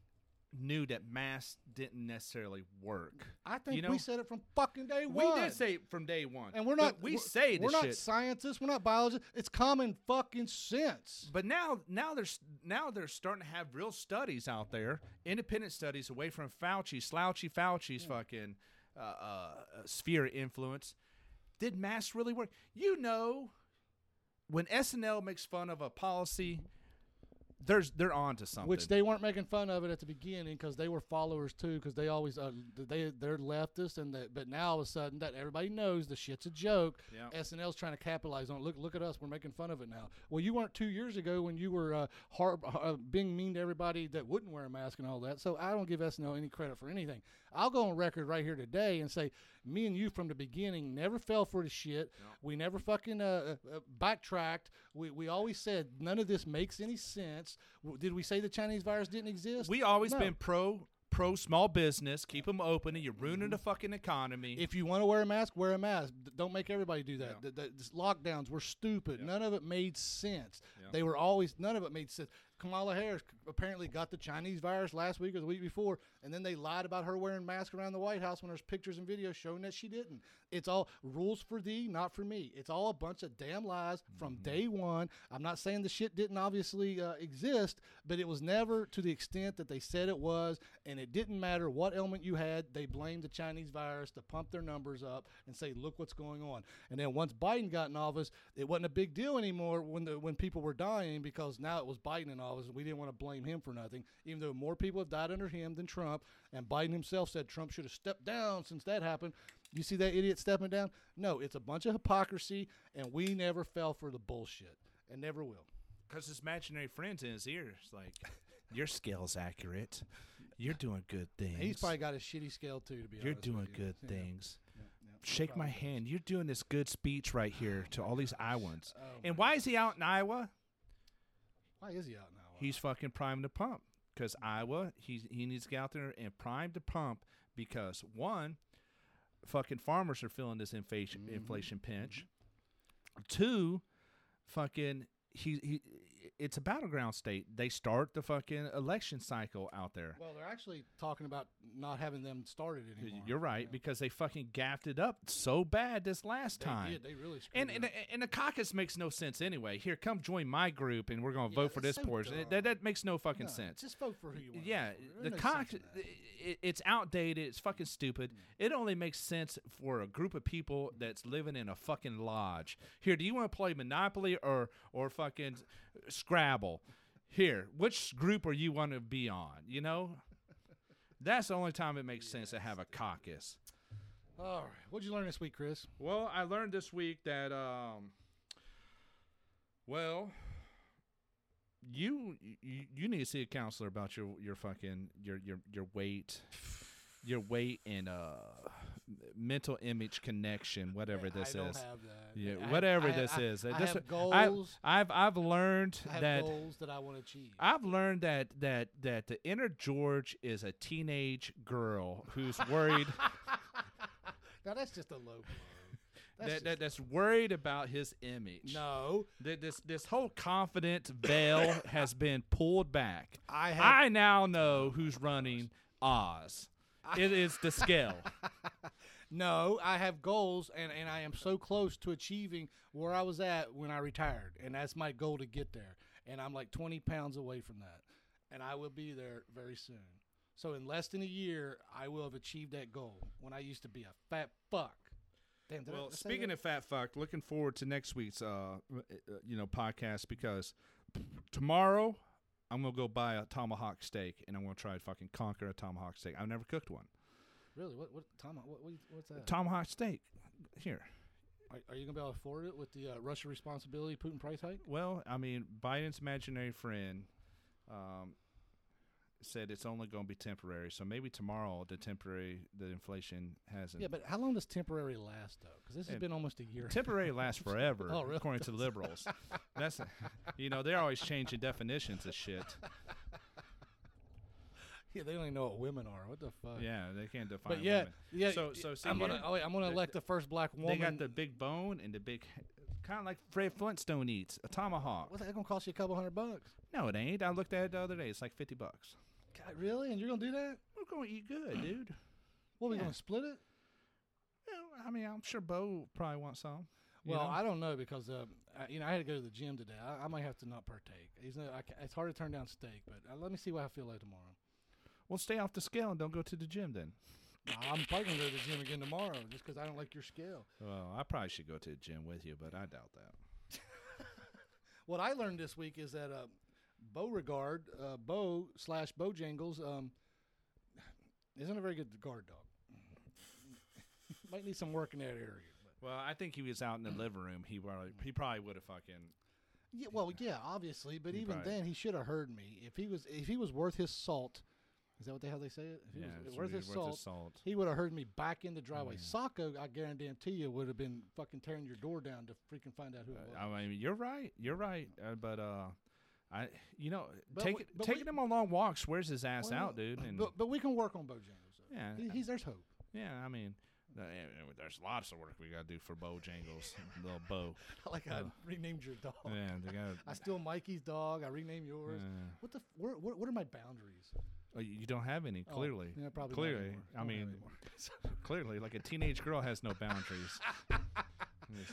knew that masks didn't necessarily work. I think You know, we said it from fucking day one. We did say it from day one, and we're But not. we we're, say we're not shit. scientists. We're not biologists. It's common fucking sense. But now, now there's now they're starting to have real studies out there, independent studies away from Fauci, slouchy Fauci's fucking uh, uh, sphere of influence. Did masks really work? You know, when SNL makes fun of a policy, there's they're on to something. Which they weren't making fun of it at the beginning because they were followers too. Because they always uh, they they're leftists and they, but now all of a sudden that everybody knows the shit's a joke. Yeah. SNL's trying to capitalize on it. Look look at us, we're making fun of it now. Well, you weren't two years ago when you were uh, har- uh, being mean to everybody that wouldn't wear a mask and all that. So I don't give SNL any credit for anything. I'll go on record right here today and say me and you from the beginning never fell for the shit. We never fucking uh, uh, backtracked. We we always said none of this makes any sense. Did we say the Chinese virus didn't exist? we always No. been pro pro small business. Keep them open, and you're ruining the fucking economy. If you want to wear a mask, wear a mask. Don't make everybody do that. Yeah. The, the, lockdowns were stupid. None of it made sense. Yeah. They were always none of it made sense. Kamala Harris apparently got the Chinese virus last week or the week before, and then they lied about her wearing masks around the White House when there's pictures and videos showing that she didn't. It's all rules for thee, not for me. It's all a bunch of damn lies from Mm-hmm. day one. I'm not saying the shit didn't obviously uh, exist, but it was never to the extent that they said it was, and it didn't matter what element you had. They blamed the Chinese virus to pump their numbers up and say, "Look what's going on." And then once Biden got in office, it wasn't a big deal anymore when the when people were dying because now it was Biden in office. and We didn't want to blame him for nothing, even though more people have died under him than Trump. And Biden himself said Trump should have stepped down since that happened. You see that idiot stepping down? No, it's a bunch of hypocrisy, and we never fell for the bullshit, and never will. Because his imaginary friends in his ear is like, your scale's accurate. You're doing good things. He's probably got a shitty scale too. To be honest. You're honest doing with you. good Yeah, things. yeah, yeah. Shake my hand. You're doing this good speech right here to all these Iowans. Oh, and why is he out in Iowa? Why is he out now? He's fucking priming the pump. Because Iowa, he he needs to get out there and prime the pump because one, fucking farmers are feeling this inflation Mm-hmm. inflation pinch. Two, fucking he he it's a battleground state. They start the fucking election cycle out there. Well, they're actually talking about not having them started anymore. You're right Yeah. because they fucking gaffed it up so bad this last They time. did. They really screwed And, and and the caucus makes no sense anyway. Here, come join my group, and we're going to Yeah, vote for this so portion. That, that makes no fucking No, sense. Just vote for who you want. Yeah, the There's no sense cock, in that. it, it's outdated. It's fucking stupid. It only makes sense for a group of people that's living in a fucking lodge. Here, do you want to play Monopoly or or fucking Scrabble? Here, which group are you want to be on? You know, that's the only time it makes sense to have a caucus. All right. What'd you learn this week, Chris? Well, I learned this week that um well you you, you need to see a counselor about your your fucking your your your weight your weight and uh mental image connection whatever this I is. have that. Yeah, I whatever I this I- is. I This- have goals. I've I've learned I have that goals that I want to achieve. I've learned that that that the inner George is a teenage girl who's worried now that's just a low blow. That's that, that that's worried about his image. no, Th- This this whole confident veil has been pulled back. I have. I now know oh, who's running Oz. It is the scale. No, I have goals, and, and I am so close to achieving where I was at when I retired, and that's my goal to get there. And I'm like 20 pounds away from that, and I will be there very soon. So in less than a year, I will have achieved that goal. When I used to be a fat fuck. Damn. Well, speaking of fat fuck, looking forward to next week's uh, uh, you know podcast because tomorrow I'm gonna go buy a tomahawk steak and I'm gonna try to fucking conquer a tomahawk steak. I've never cooked one. Really, what what Tom? What, what what's that? Tomahawk steak. Here. Are, are you gonna be able to afford it with the uh, Russia responsibility Putin price hike? Well, I mean, Biden's imaginary friend um, said it's only going to be temporary. So maybe tomorrow the temporary the inflation hasn't. Yeah, but how long does temporary last though? Because this has been almost a year. temporary lasts forever, Oh, really? according to liberals. That's you know they're always changing definitions of shit. yeah, they don't even know what women are. What the fuck? Yeah, they can't define. But yeah, women. yeah. So so see I'm here, gonna. Oh, wait, I'm gonna elect the first black woman. they got the big bone and the big, kind of like Fred Flintstone eats a tomahawk. What's that gonna cost you a couple hundred bucks? No, it ain't. I looked at it the other day. It's like fifty bucks. God, really? And you're gonna do that? We're going to eat good, dude. What, we Yeah. gonna split it? Well, I mean, I'm sure Bo probably wants some. Well, know? I don't know because uh, I, you know I had to go to the gym today. I, I might have to not partake. He's not, I, it's hard to turn down steak, but uh, let me see what I feel like tomorrow. Well, stay off the scale and don't go to the gym then. I'm probably gonna go to the gym again tomorrow just because I don't like your scale. Well, I probably should go to the gym with you, but I doubt that. What I learned this week is that uh, Beauregard, uh, Bo slash Bojangles, um, isn't a very good guard dog. Might need some work in that area. But. Well, I think he was out in the living room. He probably he probably would have fucking. Yeah, well, yeah, obviously, but even probably- then, he should have heard me. If he was, if he was worth his salt, is that what the hell they say it? If he Yeah, was really his salt, salt. he would have heard me back in the driveway. yeah. I guarantee you, would have been fucking tearing your door down to freaking find out who it was. Uh, I mean, you're right. You're right. Uh, but uh, I, you know, But take, we- taking we- him on long walks wears his ass Well, out, dude. And but, but we can work on Bojangles. Though. Yeah, he, he's there's hope. yeah, I mean, there's lots of work we gotta do for Bojangles, little Bo. like I Uh, renamed your dog. Yeah, they got. I steal Mikey's dog. I rename yours. What the? Where, where, what are my boundaries? Oh, you don't have any, Oh, clearly. yeah, probably clearly. I mean, clearly, like a teenage girl has no boundaries. Yes.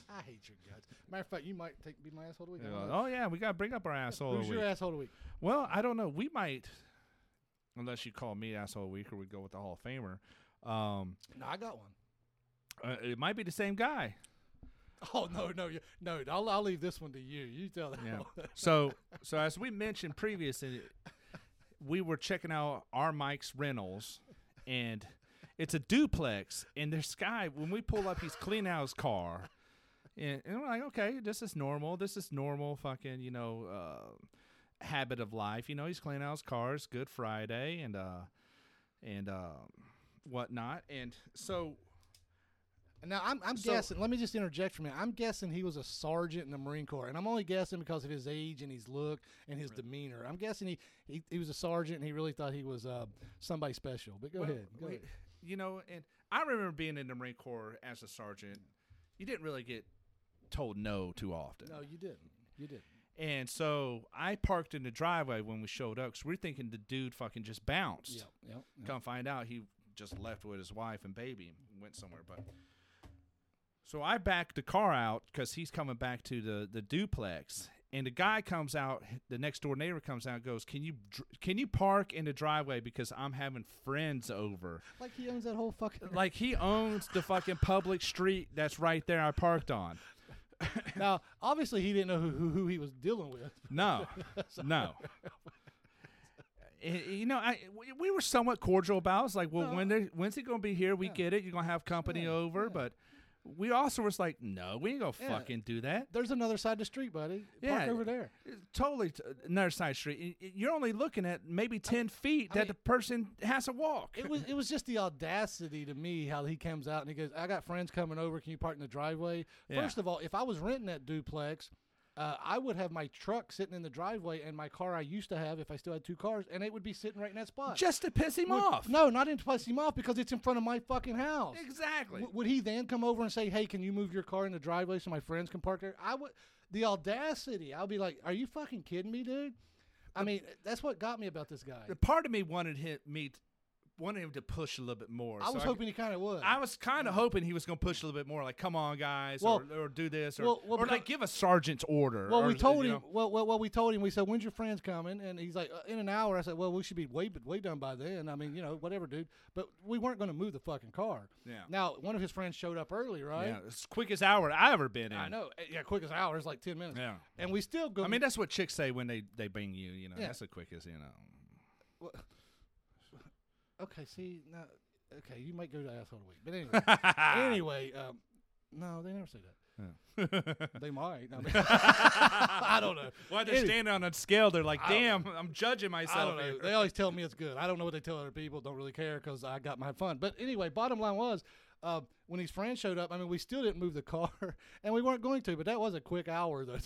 I hate your guts. Matter of fact, you might take be my asshole of the week. I You're don't like, know. oh yeah, we gotta bring up our asshole. of Who's your week." asshole of the week? Well, I don't know. We might, unless you call me asshole of the week, or we go with the Hall of Famer. Um, No, I got one. uh, it might be the same guy. Oh no, no, you, no! I'll, I'll leave this one to you. You tell that. Yeah. one. So, so as we mentioned previously, we were checking out our Mike's rentals, and it's a duplex. And this guy, when we pull up, he's cleaning out his car, and, and we're like, okay, this is normal. This is normal. Fucking, you know, uh, habit of life. You know, he's cleaning out his car. It's Good Friday, and uh, and um, whatnot. And so, Now I'm, I'm So- guessing. Let me just interject for a minute. I'm guessing he was a sergeant in the Marine Corps, and I'm only guessing because of his age and his look and his demeanor. I'm guessing he, he, he was a sergeant and he really thought he was uh, somebody special. But go Well, ahead. Go we- ahead. You know, and I remember being in the Marine Corps as a sergeant. You didn't really get told no too often. No, you didn't. You didn't. And so I parked in the driveway when we showed up because we are thinking the dude fucking just bounced. Yep. Yep. yep. Come find out he just left with his wife and baby and went somewhere. But so I backed the car out because he's coming back to the, the duplex. And the guy comes out, the next door neighbor comes out, and goes, "Can you can you park in the driveway because I'm having friends over." Like he owns that whole fucking. like he owns the fucking public street that's right there I parked on. now, obviously, he didn't know who, who, he was dealing with. No, no. Eh, You know, I we- we were somewhat cordial about. it. It's like, well, No. when when's he gonna be here? We Yeah. get it. You're gonna have company Yeah, over, yeah. but we also was like, no, we ain't gonna Yeah. fucking do that. There's another side of the street, buddy. Park Yeah. over there. It's Totally, t- another side street. Y- y- You're only looking at maybe ten feet I that mean- the person has to walk. It was it was just the audacity to me how he comes out and he goes, "I got friends coming over. Can you park in the driveway?" Yeah. First of all, if I was renting that duplex, uh, I would have my truck sitting in the driveway and my car I used to have if I still had two cars, and it would be sitting right in that spot. just to piss him Would- off. No, not to piss him off because it's in front of my fucking house. exactly. W- would he then come over and say, "Hey, can you move your car in the driveway so my friends can park there?" I would. The audacity! I'll be like, "Are you fucking kidding me, dude?" I mean, that's what got me about this guy. the part of me wanted him, me, wanted him to push a little bit more. I so was I- hoping he kind of would. I was kind of hoping he was going to push a little bit more, like, "Come on, guys," Well- or, or do this, or, well- well, or like give a sergeant's order. Well, or, we told him. know. Well, well, well, we told him. We said, "When's your friends coming?" And he's like, uh, "In an hour." I said, "Well, we should be way, way done by then." I mean, you know, whatever, dude. But we weren't going to move the fucking car. Yeah. Now, one of his friends showed up early, right? Yeah, it's quickest hour I ever been in. I know. Uh, Yeah, quick as hour is like ten minutes. Yeah. And we still go. I mean, that's what chicks say when they they bring you. You know, Yeah. that's the quickest. You know. Okay. See, now, okay, you might go to asshole of the week, but anyway, anyway, um, no, they never say that. They might. I, mean, I don't know. While they're Any- standing on a scale, they're like, "Damn, I'm judging myself." I don't know. They always tell me it's good. I don't know what they tell other people. Don't really care because I got my fun. But anyway, bottom line was, uh, when his friends showed up, I mean, we still didn't move the car, and we weren't going to. But that was a quick hour, though.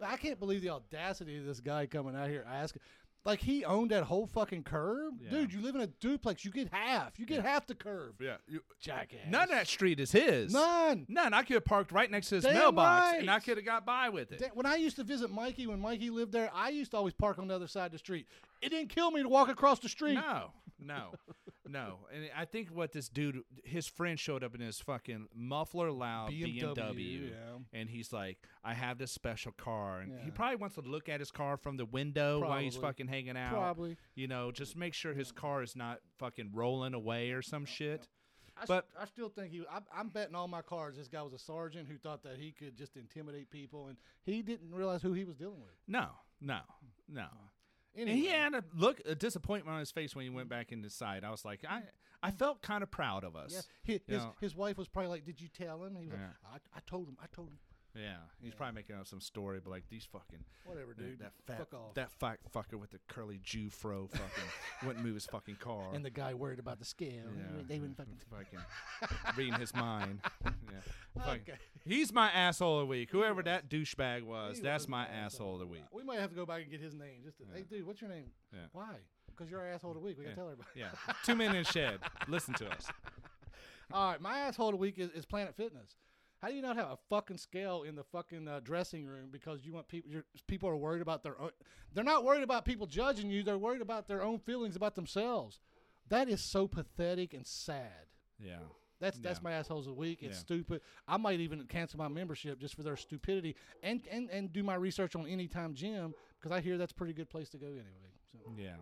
I can't believe the audacity of this guy coming out here asking. Like he owned that whole fucking curb, Yeah. dude. You live in a duplex. You get half. You get half the curb. yeah, you, Jackass. none of that street is his. None. None. I could have parked right next to his Damn mailbox, and I could have got by with it. Da- When I used to visit Mikey, when Mikey lived there, I used to always park on the other side of the street. It didn't kill me to walk across the street. No, no, no. And I think what this dude, his friend showed up in his fucking muffler loud BMW, BMW, yeah. and he's like, "I have this special car," and he probably wants to look at his car from the window while he's fucking hanging out. Probably. You know, just make sure his car is not fucking rolling away or some shit. I, But- st- I still think he. I, I'm betting all my cards. This guy was a sergeant who thought that he could just intimidate people, and he didn't realize who he was dealing with. No, no, no. Anyway, And he had a look, a disappointment on his face when he went back into sight. I was like, I, I felt kind of proud of us. yeah, his, his, his wife was probably like, "Did you tell him?" He was Yeah. like, I, "I told him. I told him." Yeah, he's probably making up some story, but like these fucking Whatever, dude. That fat, Fuck off. that fat fucker with the curly Jew fro fucking wouldn't move his fucking car. and the guy worried about the scale. yeah, They wouldn't fucking. fucking reading his mind. Yeah, Okay. he's my asshole of the week. Whoever that douchebag was, He that's was my asshole of the week. We might have to go back and get his name. Just to, hey, dude, what's your name? Yeah. Why? Because you're our asshole of the week. We Yeah. gotta tell everybody. Yeah, two men in a shed. Listen to us. All right, my asshole of the week is, is Planet Fitness. How do you not have a fucking scale in the fucking uh, dressing room because you want people? Your, people are worried about their own. They're not worried about people judging you. They're worried about their own feelings about themselves. That is so pathetic and sad. Yeah. That's that's Yeah. my assholes of the week. It's Yeah. stupid. I might even cancel my membership just for their stupidity and and, and do my research on Anytime Gym because I hear that's a pretty good place to go anyway. So Yeah.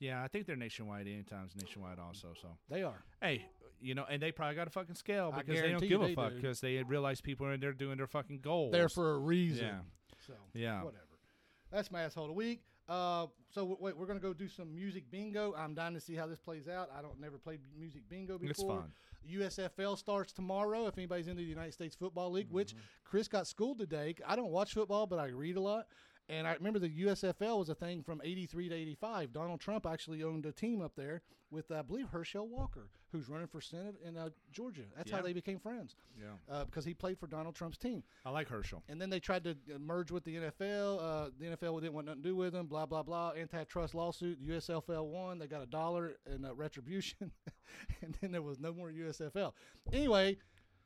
Yeah, I think they're nationwide. Anytime's nationwide also. So they are. hey, you know, and they probably got a fucking scale because they don't give a fuck because they realize people are in there doing their fucking goals. There for a reason. Yeah. So Yeah. whatever. That's my asshole of the week. Uh, so w- wait, we're gonna go do some music bingo. I'm dying to see how this plays out. I don't never played music bingo before. It's fun. USFL starts tomorrow. If anybody's into the United States Football League, which Mm-hmm. Chris got schooled today. I don't watch football, but I read a lot. And I remember the USFL was a thing from '83 to '85. Donald Trump actually owned a team up there with, I believe, Herschel Walker, who's running for Senate in uh, Georgia. That's how they became friends, Yeah. uh, because he played for Donald Trump's team. I like Herschel. And then they tried to uh, merge with the NFL. Uh, the NFL didn't want nothing to do with them. Blah blah blah. Antitrust lawsuit. The USFL won. They got a dollar in uh, retribution, and then there was no more USFL. Anyway,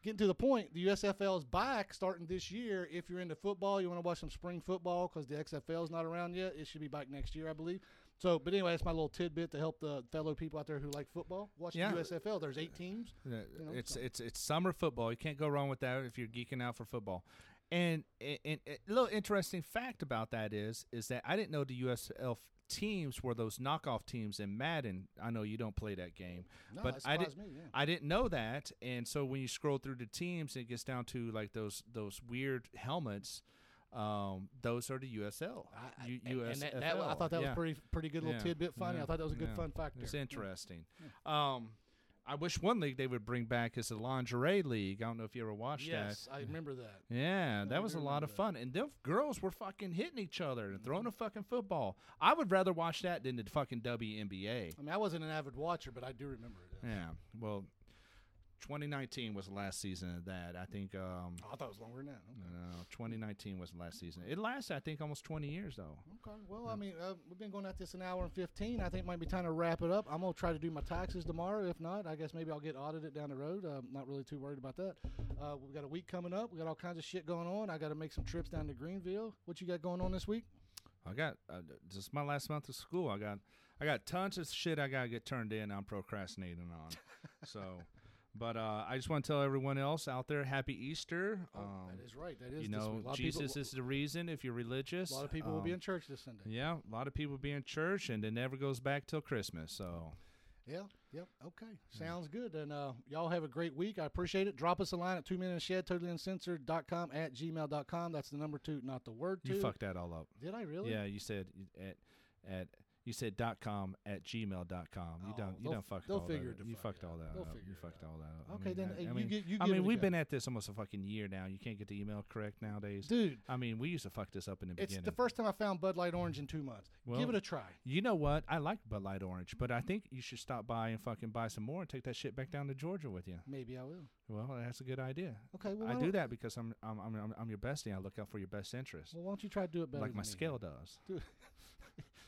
getting to the point, the USFL is back starting this year. If you're into football, you want to watch some spring football because the XFL is not around yet. It should be back next year, I believe. So, but anyway, that's my little tidbit to help the fellow people out there who like football. Watch Yeah. the USFL. There's eight teams. Yeah, know, it's so- it's it's summer football. You can't go wrong with that if you're geeking out for football. And, and, and a little interesting fact about that is is that I didn't know the USL teams were those knockoff teams in Madden. I know you don't play that game, No, but that I didn't. me, yeah. I didn't know that, and so when you scroll through the teams, it gets down to like those those weird helmets. Um, those are the USL. I- I- U- that, that, I thought that yeah. was pretty pretty good little Yeah. tidbit. Funny. I thought that was a good fun factor. It's interesting. Um, I wish one league they would bring back is the lingerie league. I don't know if you ever watched Yes, that. Yes, I remember that. Yeah, I that was a lot of that. fun, and them girls were fucking hitting each other and throwing a fucking football. I would rather watch that than the fucking WNBA. I mean, I wasn't an avid watcher, but I do remember it. Yeah, well, 2019 was the last season of that. I think. Um, Oh, I thought it was longer than that. Okay. no, 2019 was the last season. It lasted, I think, almost 20 years though. Okay. Well, I mean, uh, we've been going at this an hour and 15. I think it might be time to wrap it up. I'm going to try to do my taxes tomorrow. If not, I guess maybe I'll get audited down the road. Uh, not really too worried about that. Uh, we've got a week coming up. we got all kinds of shit going on. I got to make some trips down to Greenville. What you got going on this week? I got uh, this is my last month of school. I got I got tons of shit I gotta get turned in. I'm procrastinating on. so, but uh, I just want to tell everyone else out there, Happy Easter. Um, Oh, that is right. That is you know, week. A lot of Jesus people, is the reason. If you're religious, a lot of people will be um, in church this Sunday. Yeah, a lot of people be in church, and it never goes back till Christmas. So, Yeah, yep. Okay. Sounds good. And uh, y'all have a great week. I appreciate it. Drop us a line at two minutes shed, totally uncensored.com at gmail.com. That's the number two, not the word two. you fucked that all up. Did I really? Yeah, you said at at you said dot com at gmail dot com. You Oh, don't you don't fuck they'll all figure that. it You fuck fucked all that They'll up. figure You it fucked all that up. I Okay, mean, then, I, uh, I you mean, gi- you I give it mean, a we've go. been at this almost a fucking year now. You can't get the email correct nowadays. Dude, I mean, we used to fuck this up in the beginning. it's beginning. the first time I found Bud Light Orange in two months. Well, Give it a try. You know what? I like Bud Light Orange, but I think you should stop by and fucking buy some more and take that shit back down to Georgia with you. Maybe I will. Well, that's a good idea. Okay, well, I do don't- that because I'm I'm I'm, I'm, I'm your bestie. I look out for your best interest, Well, why don't you try to do it better like than my me? scale does.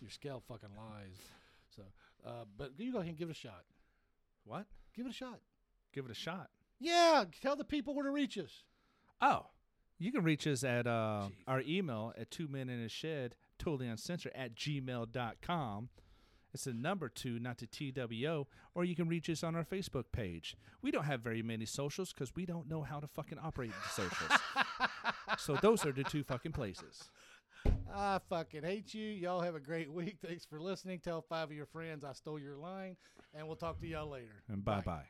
Your scale fucking lies. So, uh, but you go ahead and give it a shot. What? Give it a shot. Give it a shot. Yeah, tell the people where to reach us. Oh, you can reach us at uh, our email at two men in a shed, totally uncensored at gmail.com. It's the number two, not the TWO. Or you can reach us on our Facebook page. We don't have very many socials because we don't know how to fucking operate the socials. so those are the two fucking places. I fucking hate you. Y'all have a great week. Thanks for listening. Tell five of your friends I stole your line, and we'll talk to y'all later. And bye bye.